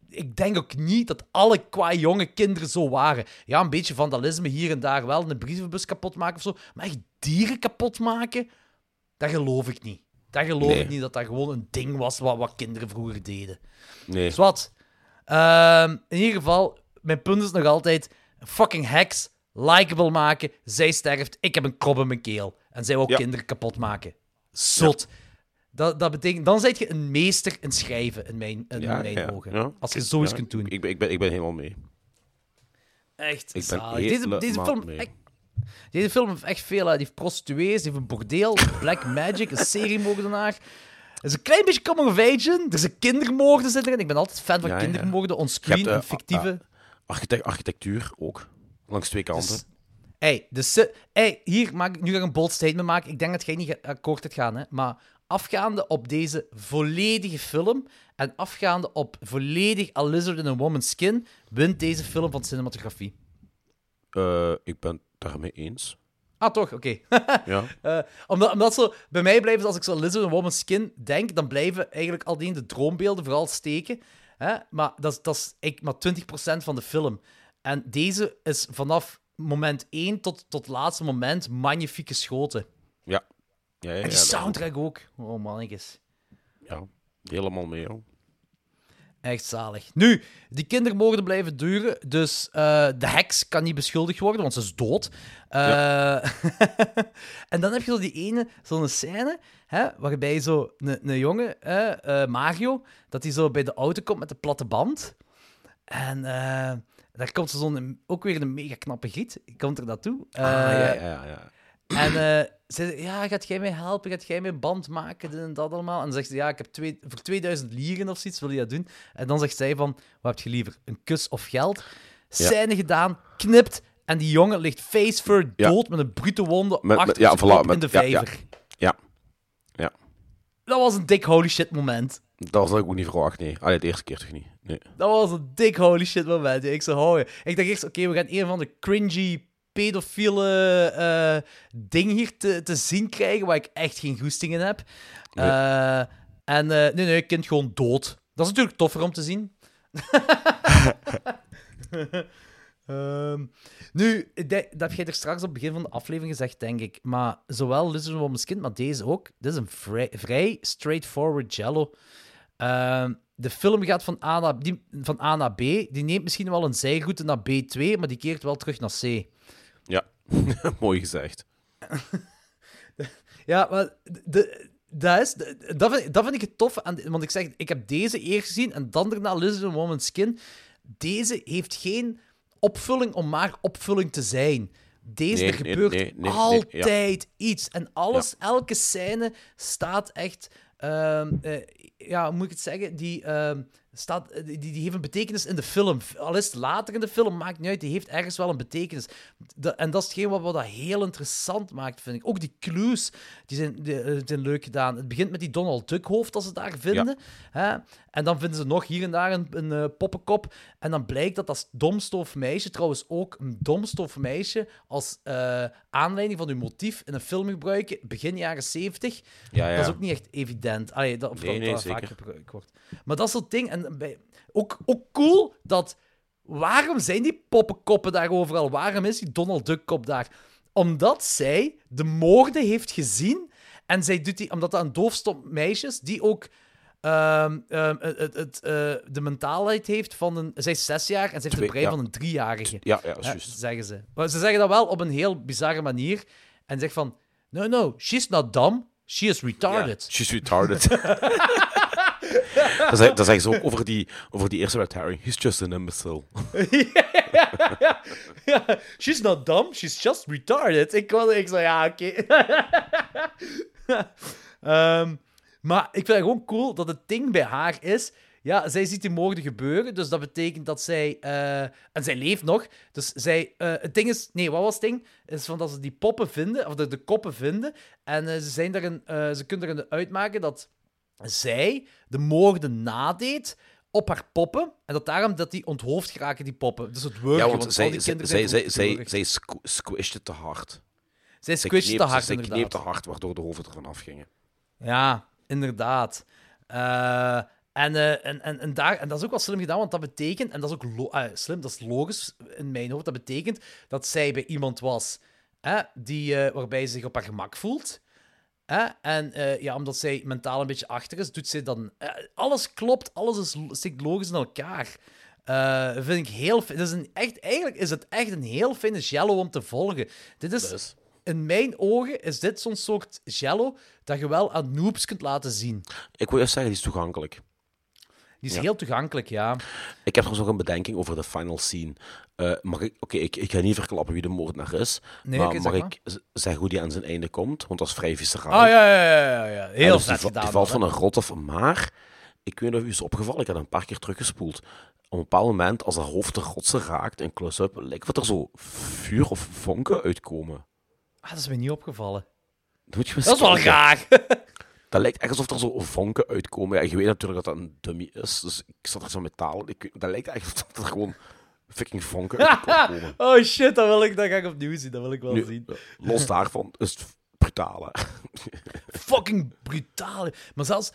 ik denk ook niet dat alle qua jonge kinderen zo waren. Ja, een beetje vandalisme hier en daar wel, een brievenbus kapot maken of zo. Maar echt dieren kapot maken? Dat geloof ik niet. Dat geloof Nee. ik niet, dat dat gewoon een ding was wat, wat kinderen vroeger deden. Nee. Dus wat? Ehm, in ieder geval, mijn punt is nog altijd: fucking heks, likable maken, zij sterft, ik heb een krop in mijn keel. En zij wil Ja. kinderen kapot maken. Zot. Dat, dat betekent, dan zijt je een meester in schrijven, in mijn, in Ja, mijn ogen. Als je zoiets kunt doen. Ik ben, ik, ben, ik ben helemaal mee. Echt Ik ben. Deze, deze, film, echt, deze film heeft echt veel. Hè. Die heeft prostituees, die heeft een bordeel, Black Magic, een seriemoordenaar. Er is een klein beetje coming of age in. Er is een kindermoorden zit erin. Ik ben altijd fan van kindermoorden, onscreen hebt, eh, en fictieve. Architect, architectuur ook. Langs twee kanten. Dus, hey, de se- hey, hier, maak, ik- nu ga ik een bold statement maken. Ik denk dat jij niet akkoord gaat gaan, hè. Maar afgaande op deze volledige film en afgaande op volledig A Lizard in a Woman's Skin, wint deze film van cinematografie. Eh, ik ben het daarmee eens. Ah, toch? Oké. <laughs> Ja. Eh, omdat, omdat zo, bij mij blijven, als ik zo Lizard in a Woman's Skin denk, dan blijven eigenlijk al die de droombeelden vooral steken. Hè? Maar dat is, dat is ik, maar 20% van de film. En deze is vanaf moment 1 tot, tot het laatste moment magnifiek geschoten. Ja. Ja, ja, En die ja, soundtrack ook. Oh, mannetjes. Ja, helemaal mee, joh. Echt zalig. Nu, die kindermoorden blijven duren, dus eh, de heks kan niet beschuldigd worden, want ze is dood. Eh, <laughs> en dan heb je zo die ene, zo'n scène, hè, waarbij zo een, jongen, eh, Mario, dat hij zo bij de auto komt met de platte band. En daar komt zo zo'n, ook weer een mega knappe giet, komt er naartoe. ah, ja, Eh, ja, ja, ja. En eh, ze zei, ja, gaat jij mij helpen? Gaat jij mij band maken? Dit en dat allemaal. En dan zegt ze, ja, ik heb twee, voor 2000 lieren of zoiets, wil je dat doen? En dan zegt zij van, wat heb je liever, een kus of geld? Ja. Scène gedaan, knipt, en die jongen ligt face first Ja. dood met een brute wonde Met- achter met- ja, zijn voilà, kop met- in de vijver. Ja. Ja. Dat was een dik holy shit moment. Dat ik ook niet verwacht, nee. Allee, de eerste keer toch niet. Nee. Dat was een dik holy shit moment. Ik zo, hou je. Ik dacht eerst, oké, we gaan een van de cringy, pedofiele eh ding hier te, te zien krijgen, waar ik echt geen goestingen heb. Nee. Eh, en eh, nee, nee, kind gewoon dood. Dat is natuurlijk toffer om te zien. <laughs> Ehm, nu, dat heb jij er straks op het begin van de aflevering gezegd, denk ik. Maar zowel Lizard Woman's Kind, maar deze ook. Dit is een vrij, vrij straightforward jello. Ehm, de film gaat van A, naar, die, van A naar B. Die neemt misschien wel een zijroute naar B2, maar die keert wel terug naar C. Ja, <laughs> mooi gezegd. Ja, maar de, dat, is, dat, vind, dat vind ik het aan... Want ik zeg, ik heb deze eerst gezien en dan daarna Lizard Woman's Skin. Deze heeft geen opvulling om maar opvulling te zijn. Deze, Nee, er gebeurt nee, nee, nee, altijd iets. En alles, elke scène staat echt... eh, ja, hoe moet ik het zeggen? Die, ehm, staat, eh, die, die heeft een betekenis in de film. Al is het later in de film, maakt niet uit. Die heeft ergens wel een betekenis. En dat is hetgeen wat, wat dat heel interessant maakt, vind ik. Ook die clues, die zijn, die, eh, zijn leuk gedaan. Het begint met die Donald Duck hoofd, dat ze daar vinden. Hè? En dan vinden ze nog hier en daar een, een eh, poppenkop. En dan blijkt dat dat domstof meisje, trouwens ook een domstof meisje, als aanleiding van hun motief in een film gebruiken, begin jaren 70. Ja, ja. Dat is ook niet echt evident. Allee, dat, of Nee, dat, nee, dat vaak zeker. gebruikt wordt. Maar dat is het ding. En bij, ook, ook cool dat... Waarom zijn die poppenkoppen daar overal? Waarom is die Donald Duck kop daar? Omdat zij de moorden heeft gezien. En zij doet die... Omdat dat een doofstom meisje is, die ook... ehm, ehm, eh, de mentaalheid heeft van een... Zij is zes jaar en ze heeft Twee, het brein ja. van een driejarige. Ja, ja, Hè, zeggen ze. Maar ze zeggen dat wel op een heel bizarre manier. En zegt van... No, no, she's not dumb. She is retarded. She's retarded. <laughs> <laughs> <laughs> dat, zeg, dat zeggen ze ook over die, over die eerste Red Herring. He's just an imbecile. <laughs> She's not dumb, she's just retarded. Ik, kon, ik zei, ja, oké. <laughs> Ehm, maar ik vind het gewoon cool dat het ding bij haar is... Ja, zij ziet die moorden gebeuren, dus dat betekent dat zij... eh, en zij leeft nog, dus zij... eh, het ding is... Nee, wat was het ding? Is van dat ze die poppen vinden, of de, de koppen vinden, en eh, ze, zijn daarin, eh, ze kunnen erin uitmaken dat zij de moorden nadeed op haar poppen. En dat daarom dat die onthoofd geraken, die poppen. Dus het woordje, Ja, want, want al zij, die zij, kinderen zij, zij, zij, zij squ- squishte te hard. Zij Zij squished te kneep- hard, Zij kneep te hard, waardoor de hoofden ervan afgingen. Ja, inderdaad. Eh, en, eh, en, en, en, daar, en dat is ook wel slim gedaan, want dat betekent, en dat is ook eh, slim, dat is logisch in mijn hoofd, dat betekent dat zij bij iemand was hè, die, waarbij ze zich op haar gemak voelt. Hè? En eh, ja, omdat zij mentaal een beetje achter is, doet zij dan... eh, alles klopt, alles is, stikt logisch in elkaar. Eh, vind ik heel... is een echt, eigenlijk is het echt een heel fijne jello om te volgen. Dit is... Dus, In mijn ogen is dit zo'n soort jello dat je wel aan noobs kunt laten zien. ik wil juist zeggen, die is toegankelijk. Die is Ja. heel toegankelijk, ja. Ik heb trouwens nog een bedenking over de final scene. Eh, mag ik... Oké, ik, ik ga niet verklappen wie de moordenaar is. Nee, maar mag zeg maar. ik z- zeggen hoe die aan zijn einde komt? Want dat is vrij visceraal. Ah, ja, ja, ja, ja. Heel dus vet die, va- gedaan. Die valt van een rot af. Maar, ik weet niet of u is opgevallen, ik heb dat een paar keer teruggespoeld. Op een bepaald moment, als dat hoofd de rotsen raakt, in close-up, lijkt wat er zo vuur of vonken uitkomen. Ah, dat is me niet opgevallen. Je Dat is wel kijken. <laughs> Dat lijkt echt alsof er zo vonken uitkomen. Ja, je weet natuurlijk dat dat een dummy is, dus ik zat er zo met taal. Ik, dat lijkt echt alsof er gewoon fucking vonken uitkomen. <laughs> oh shit, dat wil ik, dat ga ik opnieuw zien. Dat wil ik wel Nu, zien. eh, los <laughs> daarvan is het brutaal, hè. <laughs> Fucking brutaal. Maar zelfs...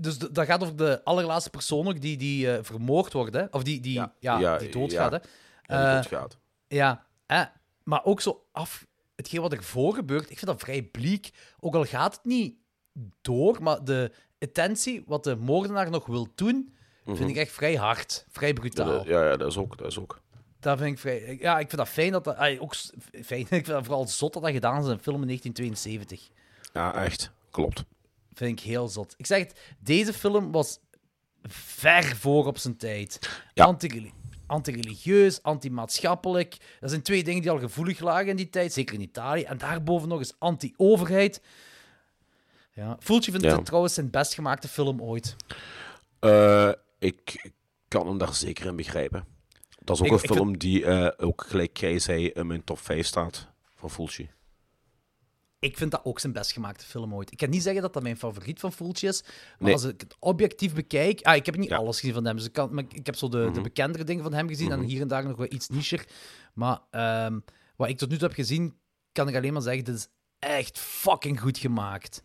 Dus dat gaat over de allerlaatste persoon ook die, die eh, vermoord wordt, hè? Of die, die, ja, Ja, ja, die doodgaat, ja. hè? Ja, Eh, dat gaat. Ja, hè? maar ook zo af... Hetgeen wat ervoor gebeurt, ik vind dat vrij bleek. Ook al gaat het niet door, maar de intentie, wat de moordenaar nog wil doen, vind ik echt vrij hard. Vrij Mhm. Ja, brutaal. ja, ja, dat is ook. Dat is ook. Dat vind ik vrij... Ja, ik vind dat fijn dat dat... ah, ook fijn. <laughs> Ik vind dat vooral zot dat dat gedaan is in een film in 1972. Ja, echt. Klopt. Vind ik heel zot. Ik zeg het, deze film was ver voor op zijn tijd. Ja. Anti- Anti-religieus, anti-maatschappelijk. Dat zijn twee dingen die al gevoelig lagen in die tijd, zeker in Italië. En daarboven nog eens anti-overheid. Ja. Fulci vindt Ja. het trouwens zijn best gemaakte film ooit. Eh, ik kan hem daar zeker in begrijpen. Dat is ook Ik- een film die, eh, ook gelijk jij zei, in mijn top 5 staat van Fulci. Ik vind dat ook zijn best gemaakte film ooit. Ik kan niet zeggen dat dat mijn favoriet van Fulci is, maar Nee. als ik het objectief bekijk... Ah, ik heb niet Ja. alles gezien van hem, dus ik, kan, maar ik heb zo de, de bekendere dingen van hem gezien en hier en daar nog wel iets nicher. Maar ehm, wat ik tot nu toe heb gezien, kan ik alleen maar zeggen, dit is echt fucking goed gemaakt.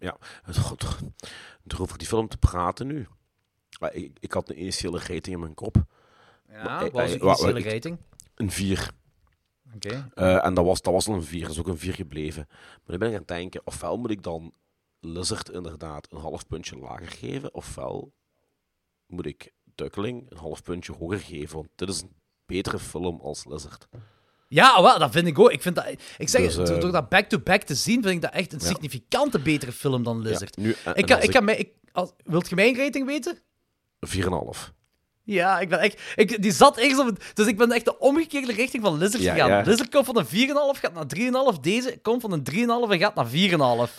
Ja, ja. God, over die film te praten nu. Maar Ik, ik had een initiële rating in mijn kop. Ja, Maar, wat was eh, de eh, wa- initiële rating? Een 4. Oké. Eh, en dat was, dat was al een 4, dat is ook een 4 gebleven. Maar nu ben ik aan het denken, ofwel moet ik dan Lizard inderdaad een half puntje lager geven, ofwel moet ik Duckling een half puntje hoger geven, want dit is een betere film als Lizard. Ja, wel, dat vind ik ook. Ik, vind dat, ik zeg, Dus, het, eh, door dat back-to-back te zien, vind ik dat echt een Ja. significante betere film dan Lizard. Ja, nu, en- ik kan, als ik kan mij, ik, als, wilt je mijn rating weten? 4,5. Ja, ik ben echt... Ik, die zat ergens op het... Dus ik ben echt de omgekeerde richting van Lizard Ja, gegaan. ja. Lizard komt van een 4,5, gaat naar 3,5. Deze komt van een 3,5 en gaat naar 4,5.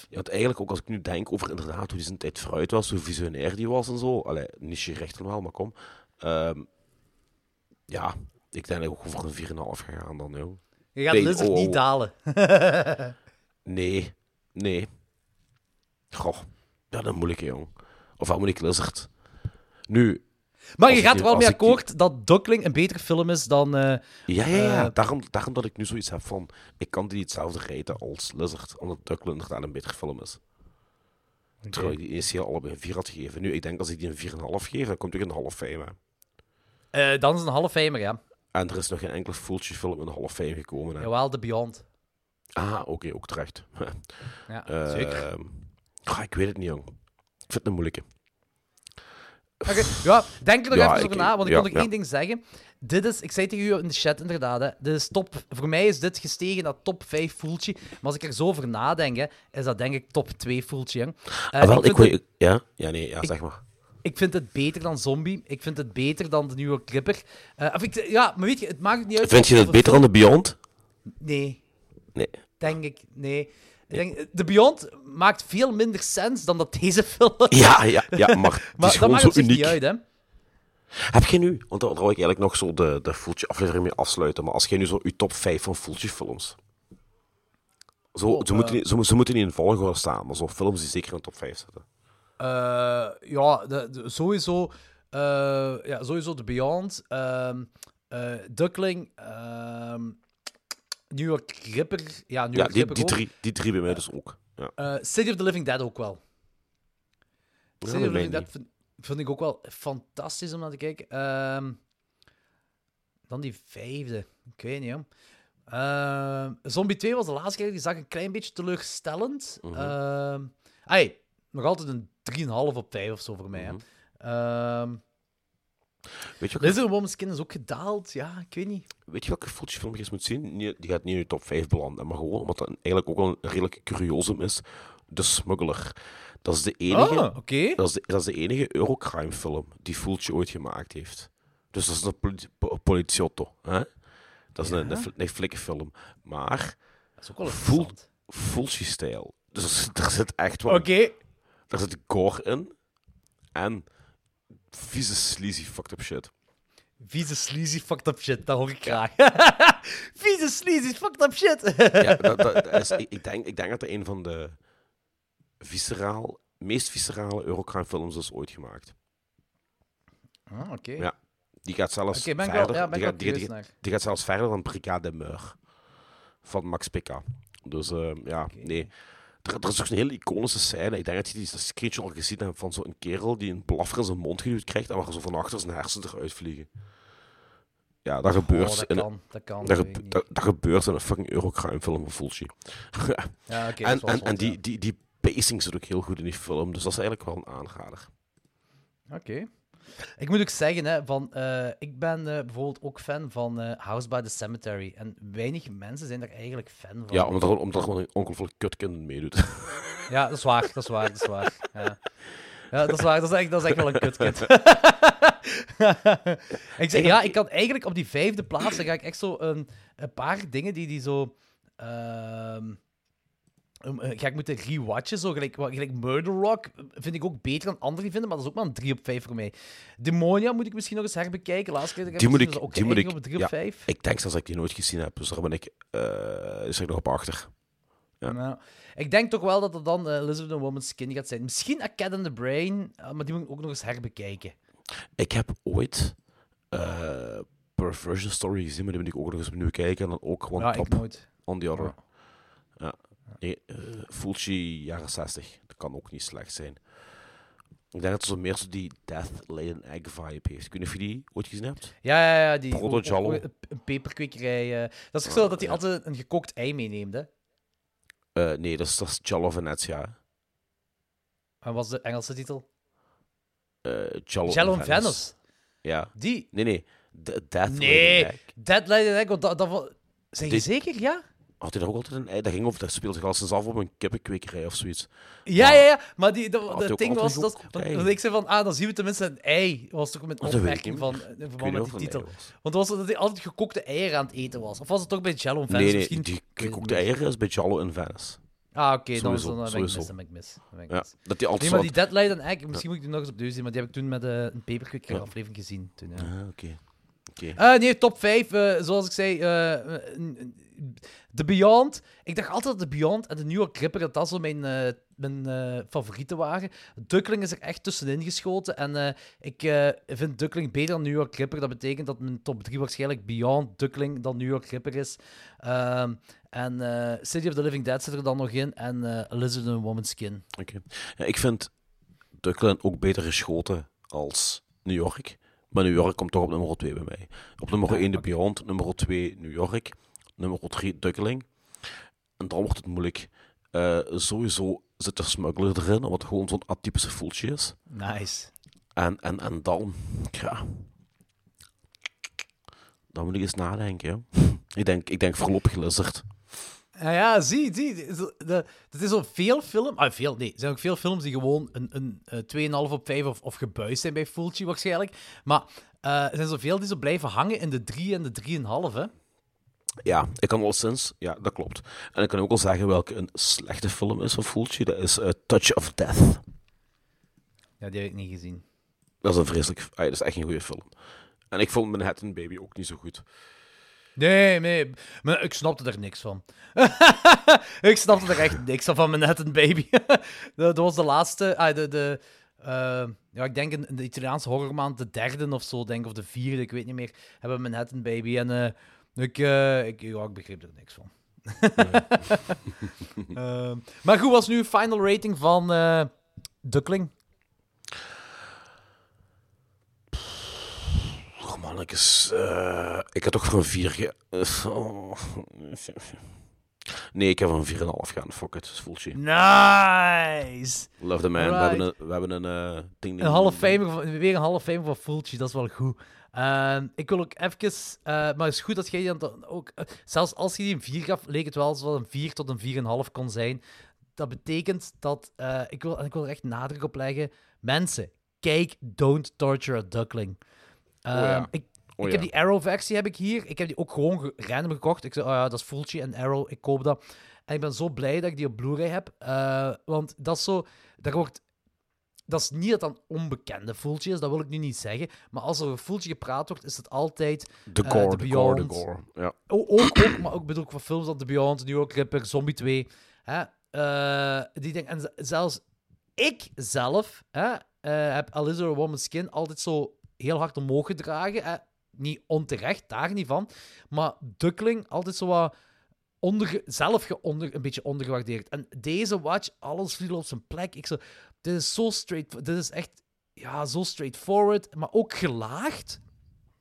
Ja, want eigenlijk ook als ik nu denk over inderdaad hoe die zijn tijd vooruit was, hoe visionair die was en zo. Allee, niet recht en wel, maar kom. Ehm, ja, ik denk ik ook voor een 4,5 ga gaan dan, joh. Je gaat Nee, Lizard oh, niet oh. dalen. <laughs> Nee, nee. Goh, ja, dat is moeilijk, jong. Of wat moet ik Lizard? Nu, Maar je ik gaat er wel mee ik die- akkoord dat Duckling een betere film is dan... eh, ja, ja, ja. Eh, daarom, daarom dat ik nu zoiets heb van, ik kan die niet hetzelfde rijden als Lizard, omdat Duckling inderdaad een betere film is. Terwijl ik die eerst heel allebei een 4 had gegeven. Nu, ik denk als ik die een 4,5 geef, dan komt hij een half 5. Hè. eh, dan is het een half famer, ja. En er is nog geen enkele Fulci film in een half 5 gekomen. Hè. Jawel, The Beyond. Ah, oké, ook terecht. <laughs> Ja, Eh, zeker. ah, ik weet het niet, jong. Ik vind het een moeilijke. Ja, denk er nog Ja, even ik- over na, want ik ja, wil nog één ding zeggen. Dit is, ik zei tegen u in de chat inderdaad, hè, dit is top, voor mij is dit gestegen naar top 5 Fulci. Maar als ik er zo over nadenk, hè, is dat denk ik top 2 Fulci. hè. Eh, ah, wel, ik, ik, Ja? Ja, nee, ja, zeg maar. Ik vind het beter dan Zombie. Ik vind het beter dan de nieuwe Clipper. Eh, of ik, ja, maar weet je, het maakt niet uit... Vind je het beter dan The Beyond? Nee, Nee. denk ik, nee. Ik denk, The Beyond maakt veel minder sens dan dat deze film... <laughs> Ja, ja, ja, maar <laughs> het maar is dat maakt zo uniek. niet uit, hè. Heb je nu, want daar wil ik eigenlijk nog zo de, de Fulci aflevering mee afsluiten, maar als jij nu zo je top 5 van Fulci films. Zo, Oh, ze, moeten niet, ze, ze moeten niet in volgorde staan, maar zo films die zeker in de top 5 zitten. Eh, ja, de, de- sowieso, eh, ja, sowieso The Beyond, ehm, eh, Duckling, ehm New York Ripper, ja, New Ja, York die, Ripper die, drie, die drie bij mij dus ook. Ja. City of the Living Dead ook wel. Ja, City of the Living Dead vind, vind ik ook wel fantastisch om naar te kijken. Ehm, dan die vijfde, ik weet niet, hoor. Ehm, Zombie 2 was de laatste keer, die zag een klein beetje teleurstellend. Ai, nog altijd een 3,5 op 5 of zo voor mij. Ehm, Weet je, Woman's Skin is ook gedaald. Ja, ik weet niet. weet je welke film je eens moet zien? Die gaat niet in je top 5 belanden, maar gewoon omdat dat eigenlijk ook wel een redelijk curiosum is. De Smuggler. Dat is de enige, oké. dat is de, dat is de enige Eurocrime film die Fulci ooit gemaakt heeft. Dus dat is een poli- po- poliziotto. Hè? Dat is een, Ja. een, een flikkenfilm. Maar Dat is ook wel. Fulci-stijl. Dus er zit echt wel Oké. Er zit gore in. En vieze, sleazy, fucked up shit. Vieze, sleazy, fucked up shit. Dat hoor ik graag. <laughs> Vieze, sleazy, fucked up shit. Ja, <laughs> dat, is, ik, ik denk, ik denk dat dat een van de visceraal, meest viscerale Eurocrime films is ooit gemaakt. Ah, oké. Ja. Die gaat zelfs ben verder. wel, ja, ben die, gaat, die, curieus die- naar. die gaat zelfs verder dan Brigade Meur. Van Max Picca. Dus eh, ja, nee. Er, er is ook een hele iconische scène. Ik denk dat je die screetje al gezien hebt van zo'n kerel die een blaffer in zijn mond geduwd krijgt en waar zo van achter zijn hersenen eruit vliegen. Ja, dat gebeurt, Oh, dat in, kan. Dat kan. dat, dat niet. dat, dat gebeurt in een fucking Eurocrime film Fulci. <laughs> Ja, oké. en en, en die, die, die pacing zit ook heel goed in die film, dus dat is eigenlijk wel een aanrader. Oké. Ik moet ook zeggen, hè, van, eh, ik ben eh, bijvoorbeeld ook fan van eh, House by the Cemetery. En weinig mensen zijn daar eigenlijk fan van. Ja, omdat er, omdat er gewoon ongelooflijk kutkind in meedoet. <laughs> Ja, dat is waar, dat is waar, dat is waar. Ja, ja dat is waar, dat is echt, dat is echt wel een kutkit. <laughs> ik zeg, ja, ik kan eigenlijk op die vijfde plaats, dan ga ik echt zo een, een paar dingen die die zo... ehm, um, ga ik moeten rewatchen, zo gelijk, gelijk Murder Rock vind ik ook beter dan anderen vinden, maar dat is ook maar een 3 op 5 voor mij. Demonia moet ik misschien nog eens herbekijken. Laatste keer dat ik Die moet ik- ook die moet ik- op een 3 op ja. 5. Ik denk zelfs dat ik die nooit gezien heb, dus daar ben ik, eh dus ik nog op achter. Ja. Nou, ik denk toch wel dat het dan eh, Elizabeth Woman's Skin gaat zijn. Misschien A Cat in the Brain, eh, maar die moet ik ook nog eens herbekijken. Ik heb ooit eh Perversion Story gezien, maar die moet ik ook nog eens opnieuw kijken. En dan ook gewoon ja, top on the other. Ja. Nee, eh Fulci, jaren 60. Dat kan ook niet slecht zijn. Ik denk dat het zo meer zo die Death Laden Egg vibe heeft. Ik weet niet of je die ooit gezien hebt. Ja, ja, ja. Die. Een, peperkwekerij. eh. Dat is zo dat hij ja. altijd een gekookt ei meeneemt, hè. Eh, nee, dat is, dat is Venezia. En wat was de Engelse titel? Venice. Venice. Ja. Die? Nee, nee. De Death Nee. Laden Egg. Dead Light Egg, want dat... dat Zeg je zeker, ja? Had hij daar ook altijd een ei? Dat ging over, dat speelde zich al sinds af op een kippenkwekerij of zoiets. Ja, Maar- ja, ja. Maar die, dat, ding was... Dat, want, ik zei van, ah, dan zien we tenminste een ei. Was toch met opmerking van, in weet verband met die titel. Want was het dat hij altijd gekookte eieren aan het eten was? Of was het toch bij Jello in Venice? Nee, nee, Misschien... die gekookte eieren is bij Giallo in Venice. Ah, oké, dan, dan ben ik mis. Dan ben ik mis. Dan ben ik Ja, dat die altijd Nee, maar die Dead Light and Egg, misschien moet ik die nog eens opnieuw zien, maar die heb ik toen met eh, een paperquick aflevering gezien. Toen, ja. Ah, oké. Eh, nee, top 5. zoals ik zei, eh, eh, The Beyond. Ik dacht altijd dat The Beyond en New York Ripper, dat dat zo mijn, eh, mijn eh, favorieten waren. Duckling is er echt tussenin geschoten. En eh, ik eh, vind Duckling beter dan New York Ripper. Dat betekent dat mijn top 3 waarschijnlijk Beyond, Duckling dan New York Ripper is. Ehm, en eh, City of the Living Dead zit er dan nog in. En eh Elizabeth and Woman's Skin. Oké. Ja, ik vind Duckland ook beter geschoten als New York. Maar New York komt toch op nummer 2 bij mij. Op nummer Ja, 1 The oké. Beyond, nummer 2 New York, nummer 3 Duckling. En dan wordt het moeilijk. Eh, sowieso zit de smuggler erin, omdat het gewoon zo'n atypische voeltje is. Nice. En, en, en dan, ja... Dan moet ik eens nadenken. Ik denk, ik denk voorlopig Lizard. Ja, ja, zie, zie. Het is zo veel film... Ah, veel, nee. Er zijn ook veel films die gewoon een, een, eh 2,5 op 5 of, of gebuist zijn bij Fulci waarschijnlijk. Maar eh, er zijn zoveel die zo blijven hangen in de 3 en de 3,5, hè. Ja, ik kan wel sinds, ja, dat klopt. En ik kan ook wel zeggen welke een slechte film is van Fulci. Dat is eh, Touch of Death. Ja, die heb ik niet gezien. Dat is een vreselijk... ah, dat is echt een goede film. En ik vond Manhattan Baby ook niet zo goed. Nee, nee. Maar ik snapte er niks van. <laughs> ik snapte er echt niks van, van Manhattan Baby. <laughs> dat, was de laatste... Ah, de... de eh, ja, ik denk in, de Italiaanse horrormaand de derde of zo, denk of de vierde, ik weet niet meer, hebben we Manhattan Baby. En eh, ik, eh, ik, ja, ik begreep er niks van. <laughs> Maar goed, was nu final rating van Duckling? Oh man, Mannetjes, eh, ik heb toch voor een 4 ge... eh, <laughs> oh. Nee, ik heb een 4,5 gaan. Fuck it, Fulci. Nice! Love the man. We hebben een, we hebben een eh, ding, Een half van- weer een half famer van Fulci, dat is wel goed. Ehm, ik wil ook even, eh, maar het is goed dat jij die dan ook, zelfs als je die een 4 gaf, leek het wel alsof een 4 tot een 4,5 kon zijn. Dat betekent dat, ik, wil, en ik wil er echt nadruk op leggen, mensen, kijk Don't Torture a Duckling. Ehm, ja. Ik, Oh ik ja. heb die Arrow-versie heb ik hier. Ik heb die ook gewoon ge- random gekocht. Ik zei, oh ja, dat is Fulci en Arrow, ik koop dat. En ik ben zo blij dat ik die op Blu-ray heb. eh, want dat is zo... Daar wordt... Dat is niet dat dat een onbekende Fulci is, dat wil ik nu niet zeggen. Maar als er over Fulci gepraat wordt, is het altijd... De eh, gore, The de gore, de Beyond. gore. Ja. Oh, ook, ook, maar ook bedoel ik van films als The Beyond, New York Ripper, Zombie 2. Hè? eh, die dingen, en zelfs ik zelf hè, heb Alice Woman's Skin altijd zo heel hard omhoog gedragen. Hè? Niet onterecht, daar niet van. Maar Duckling altijd zo wat onder, zelf onder, een beetje ondergewaardeerd. En deze watch, alles viel op zijn plek. Ik zo, dit is zo straight, dit is echt ja, zo straightforward, maar ook gelaagd.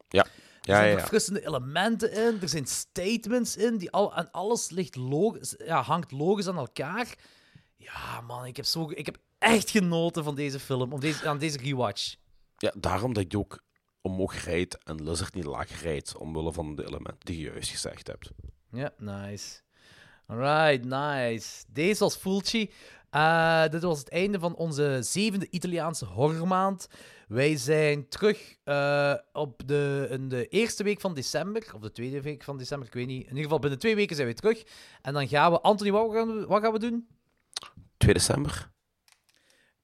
Ja. Er Ja, zijn ja, ja. verfrissende elementen in, er zijn statements in, die al, en alles ligt logisch, ja, hangt logisch aan elkaar. Ja, man, ik heb, zo, ik heb echt genoten van deze film, om deze, aan deze rewatch. Ja, daarom dat ik die ook omhoog rijd en Lizard niet laag rijdt, omwille van de elementen die je juist gezegd hebt. Ja, nice. Alright, nice. Deze was Fulci. Eh, dit was het einde van onze zevende Italiaanse horrormaand. Wij zijn terug eh, op de, in de eerste week van december, of de tweede week van december, ik weet niet. In ieder geval binnen twee weken zijn we terug. En dan gaan we... Anthony, wat gaan we, wat gaan we doen? 2 december?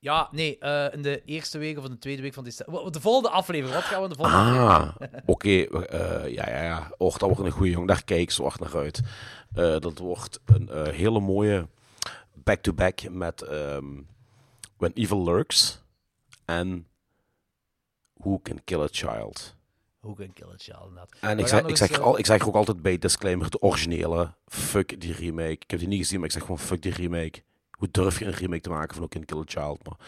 Ja, nee, eh, in de eerste week of in de tweede week van december. De volgende aflevering, wat gaan we in de volgende aflevering? Ah, <laughs> oké. we- eh, ja, ja, ja. Och, dat wordt een goede jong. Daar kijk ik zo hard naar uit. Eh, dat wordt een hele mooie back-to-back met ehm, When Evil Lurks en Who Can Kill a Child. Hoe kan Kill a Child, inderdaad. En ik zeg, ik, zeg al, ik zeg ook altijd bij disclaimer, de originele, fuck die remake. Ik heb die niet gezien, maar ik zeg gewoon fuck die remake. Hoe durf je een remake te maken van Who Can Kill a Child? Maar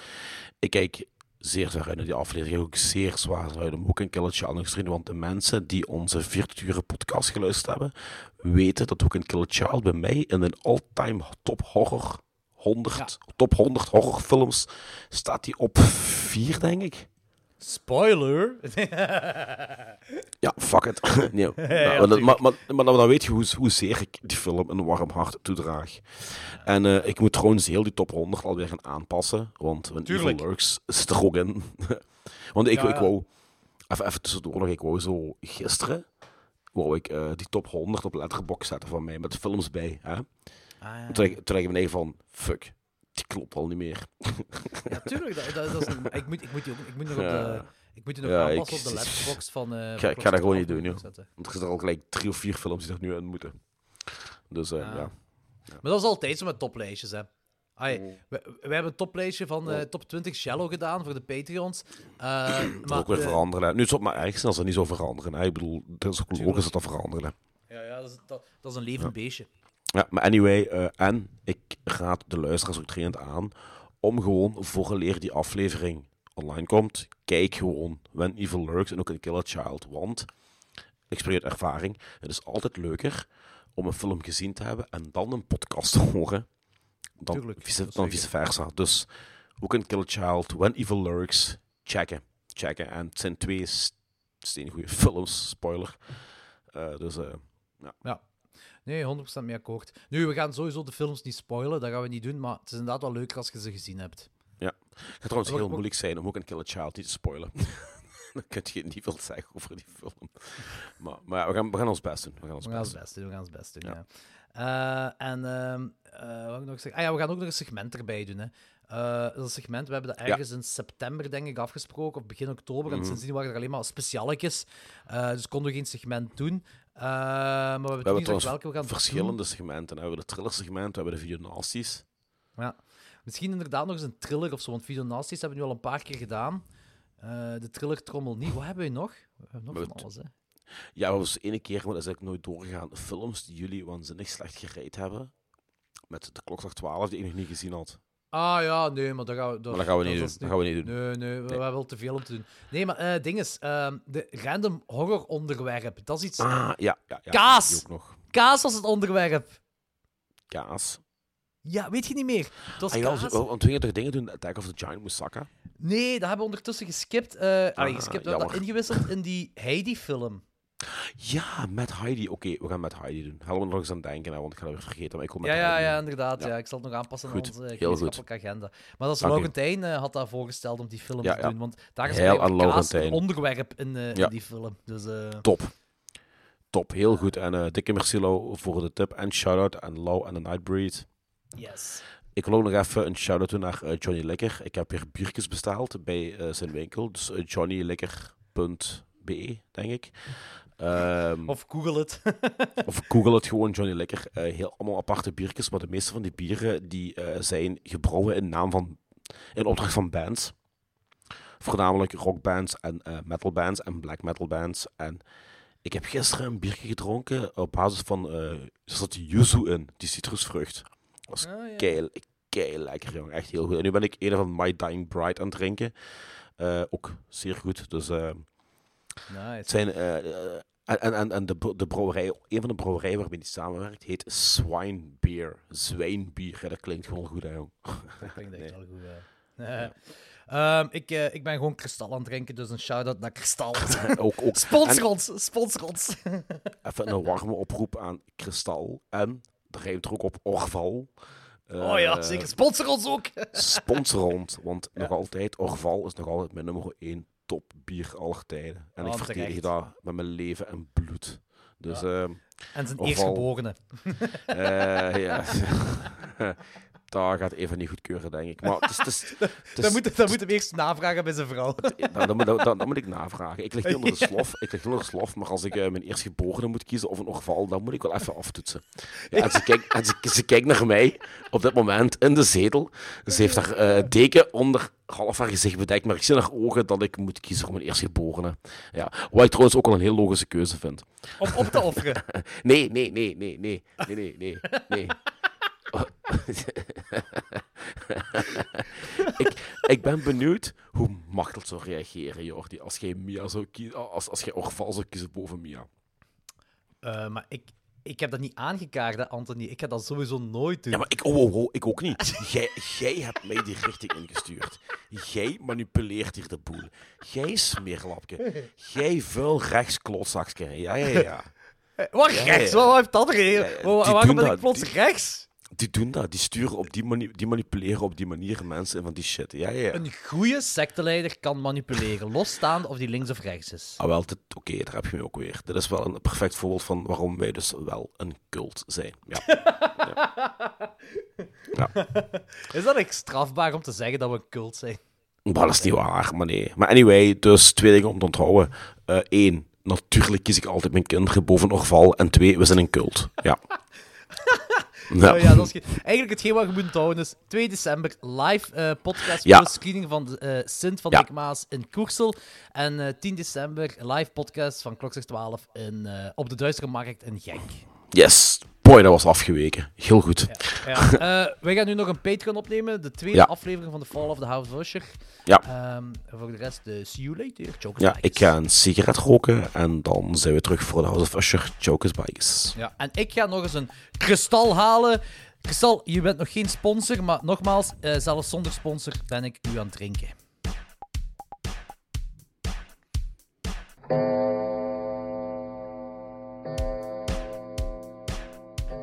ik kijk zeer zwaar uit naar die aflevering. Ik kijk ook zeer zwaar uit om Who Can Kill a Child nog eens te zien, want de mensen die onze 40 uur podcast geluisterd hebben, weten dat Who Can Kill a Child bij mij in een all-time top horror 100, top 100 horrorfilms staat die op 4, denk ik. Spoiler! <laughs> Ja, fuck it. <laughs> nee, maar, ja, maar, maar, maar, maar dan, weet je hoe, hoezeer ik die film een warm hart toedraag. En eh, ik moet trouwens heel die top 100 alweer gaan aanpassen. Want Tuurlijk. Evil Lurks zit er ook in. <laughs> want ik, Ja, ik wou... Even, even tussendoor nog. Ik wou zo gisteren... Wou ik eh, die top 100 op letterbox zetten van mij. Met films bij. Hè? Ah, Toen, ik, toen ik beneden van... Fuck. Die klopt al niet meer. Ja, tuurlijk. Dat, dat, dat is ik, moet, ik, moet die ook, ik moet nog op de... Ik moet die nog Ja, aanpassen ik- op de letterbox van... eh ik ga dat gewoon niet doen, joh. Want er zitten al gelijk drie of vier films die er nu in moeten. Dus eh, ja. Maar dat is altijd zo met toplijstjes, hè. Ai, Oh. we, we hebben een toplijstje van eh, top 20 Shallow gedaan voor de Patreons. Dat maar ook weer de- veranderen. hè. Nu is het op maar ergens als dat niet zo veranderen. Hè. Ik bedoel, het is ook logisch dat dat veranderen. hè. Ja, ja dat, is, dat, dat is een levend beestje. Ja, maar anyway, eh, en ik raad de luisteraars ook dringend aan om gewoon vooraleer die aflevering online komt, kijk gewoon When Evil Lurks en ook een Killer Child. Want, ik spreek uit ervaring, het is altijd leuker om een film gezien te hebben en dan een podcast te horen dan, Tuurlijk, vice, dan vice versa. Dus ook een Killer Child, When Evil Lurks, checken. checken. En het zijn twee steengoede films, spoiler. Eh, dus eh, Ja. Nee, 100% mee akkoord. Nu, we gaan sowieso de films niet spoilen, dat gaan we niet doen, maar het is inderdaad wel leuker als je ze gezien hebt. Het gaat trouwens heel moeilijk zijn om ook een Killer Child niet te spoilen. <laughs> Dan kun je niet veel zeggen over die film. Maar, maar ja, we, gaan, we gaan ons best doen. We gaan ons We gaan ons best doen. best doen, we gaan ons best doen, Ja. ja. Eh, en eh, wat ik nog zeggen? Ah ja, we gaan ook nog een segment erbij doen. Hè. Eh, dat is een segment, we hebben dat ergens in september, denk ik, afgesproken, of begin oktober. En Mhm. sindsdien waren er alleen maar specialetjes. Eh, dus konden we geen segment doen. Eh, maar we hebben We hebben welke we gaan verschillende segmenten. We hebben de thriller segment, we hebben de videonasties. Ja. Misschien inderdaad nog eens een thriller of zo, want Videonasties hebben we nu al een paar keer gedaan. Eh, de thriller trommel niet. Wat hebben we nog? We hebben nog We van alles, hè. Ja, we was ene keer, maar dat is eigenlijk nooit doorgegaan. Films die jullie waanzinnig slecht gereid hebben. Met de klokslag 12, die ik nog niet gezien had. Ah ja, nee, maar dat gaan we, dat, Maar dat gaan we niet dat doen. Dat gaan we niet doen. Nee, nee, we, we hebben wel te veel om te doen. Nee, maar eh ding is, ehm, de random horror onderwerp, dat is iets... Ah, ja. ja, ja Kaas! die ook nog. Kaas was het onderwerp. Kaas. Ja, weet je niet meer? Het was Ah, ja, kaas. want je toch dingen doen, Attack of the Giant Moussaka? Nee, dat hebben we ondertussen geskipt. allee, Ah, geskipt, we hebben dat ingewisseld in die Heidi-film. Ja, met Heidi. Oké, we gaan met Heidi doen. Helemaal nog eens aan het denken, hè, want ik ga dat weer vergeten. Maar ik wil met Ja, ja, ja, inderdaad. Ja. Ja. ik zal het nog aanpassen Goed, aan onze gemeenschappelijke agenda. Maar dat is. Laurentijn eh, had dat voorgesteld om die film Ja, te doen. Want daar is Laurentijn. een onderwerp in, eh, in die film. Dus eh, Top. Top, heel goed. En dikke merci Lau voor de tip. En shout-out aan Lau en de Nightbreed. yes. Ik wil ook nog even een shout-out doen naar Johnny Likker. Ik heb weer biertjes besteld bij zijn winkel. Dus johnnylikker.be, denk ik. Ehm, Of google het. <laughs> Of google het gewoon, Johnny Likker. Eh, heel allemaal aparte biertjes, maar de meeste van die bieren die, eh, zijn gebrouwen in naam van, in opdracht van bands. Voornamelijk rockbands en eh metalbands en black metal bands. En ik heb gisteren een biertje gedronken op basis van, er zat yuzu in, die citrusvrucht. Dat was Ah, ja. kei, kei lekker, jong. Echt heel goed. En nu ben ik een van My Dying Bride aan het drinken. Ook zeer goed. Dus eh, Nice. het zijn, eh, eh, en en, en, de, de brouwerij, een van de brouwerijen waarmee die samenwerkt, heet Swine Beer. Zwijnbier. Ja, dat klinkt gewoon goed, hè, jong. Dat klinkt echt <laughs> Nee. wel goed. Eh, <laughs> ehm, ik, eh, ik ben gewoon kristal aan het drinken, dus een shout-out naar kristal. <laughs> ook, ook sponsor ons, sponsor ons. even een warme oproep aan Kristal. En, daar rijmt er ook op Orval. oh ja, zeker. Sponsor ons ook. Sponsor ons, want nog altijd, Orval is nog altijd mijn nummer 1 top bier aller tijden. En Oh, ik verdedig terecht. dat met mijn leven en bloed. Dus, ehm, En zijn eerstgeborene. eh, ja. <laughs> <laughs> dat gaat even niet goedkeuren, denk ik. Maar het <laughs> dan, moet, dan moet hem eerst navragen bij zijn vrouw. Dan, dan, dan, moet ik navragen. Ik lig niet onder de <laughs> slof, ik lig onder de slof maar als ik uh, mijn eerstgeborene moet kiezen of een orval, dan moet ik wel even aftoetsen. Ja, en ze kijkt, naar mij op dit moment in de zetel. Ze heeft haar uh, deken onder half haar gezicht bedekt, maar ik zie naar haar ogen dat ik moet kiezen voor mijn eerstgeborene. Ja, wat ik trouwens ook al een heel logische keuze vind. Om op te offeren? <laughs> nee, nee, nee, nee, nee, nee, nee, nee. nee. <laughs> ik, ik ben benieuwd hoe Machtel zou reageren, Jordi, als jij Mia zou kiezen, als, als jij Orval zou kiezen boven Mia. Eh, maar ik, ik heb dat niet aangekaart, hè, Anthony. Ik ga dat sowieso nooit doen. Ja, maar ik, oh, oh, oh, ik ook niet. Jij, jij hebt mij die richting ingestuurd. Jij manipuleert hier de boel. Jij smeerlapje. Jij vuil rechtsklotzakje. Ja, ja, ja. Wat Ja, rechts? ja. Wat heeft dat er? waarom ben ik plots Die- rechts? Die doen dat. Die sturen op die manier, die manipuleren op die manier mensen en van die shit. Ja, ja, ja. Een goede secteleider kan manipuleren, <laughs> losstaande of die links of rechts is. Ah, wel, oké, daar heb je me ook weer. Dit is wel een perfect voorbeeld van waarom wij dus wel een cult zijn. Ja. <laughs> Is dat echt strafbaar om te zeggen dat we een cult zijn? Maar dat is niet waar, maar nee. Maar anyway, dus twee dingen om te onthouden. Eén, natuurlijk kies ik altijd mijn kinderen boven Orval. En twee, we zijn een cult. Ja. <laughs> Ja. Oh ja, dat is ge- Eigenlijk hetgeen wat je moet onthouden is 2 december live eh, podcast Ja. plus screening van de, eh, Sint van Ja. Maas in Koersel. En eh 10 december live podcast van Klokslag 12 in, eh, op de Duistere Markt in Genk. Yes. Boy, dat was afgeweken. Heel goed. Ja. <laughs> Eh, wij gaan nu nog een Patreon opnemen. De tweede Ja. aflevering van The Fall of the House of Usher. Ja. Ehm, voor de rest, de see you later. Jokers Ja, ik ga een sigaret roken en dan zijn we terug voor de House of Usher. Jokers Bikes. Ja, en ik ga nog eens een kristal halen. Kristal, je bent nog geen sponsor, maar nogmaals, eh, zelfs zonder sponsor ben ik u aan het drinken.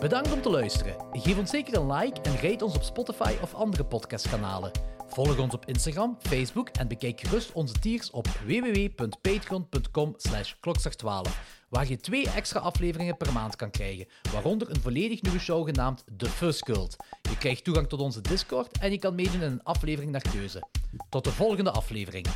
Bedankt om te luisteren. Geef ons zeker een like en rate ons op Spotify of andere podcastkanalen. Volg ons op Instagram, Facebook en bekijk gerust onze tiers op www.patreon.com slash klokslag12, waar je twee extra afleveringen per maand kan krijgen, waaronder een volledig nieuwe show genaamd The Fuzz Cult. Je krijgt toegang tot onze Discord en je kan meedoen in een aflevering naar keuze. Tot de volgende aflevering.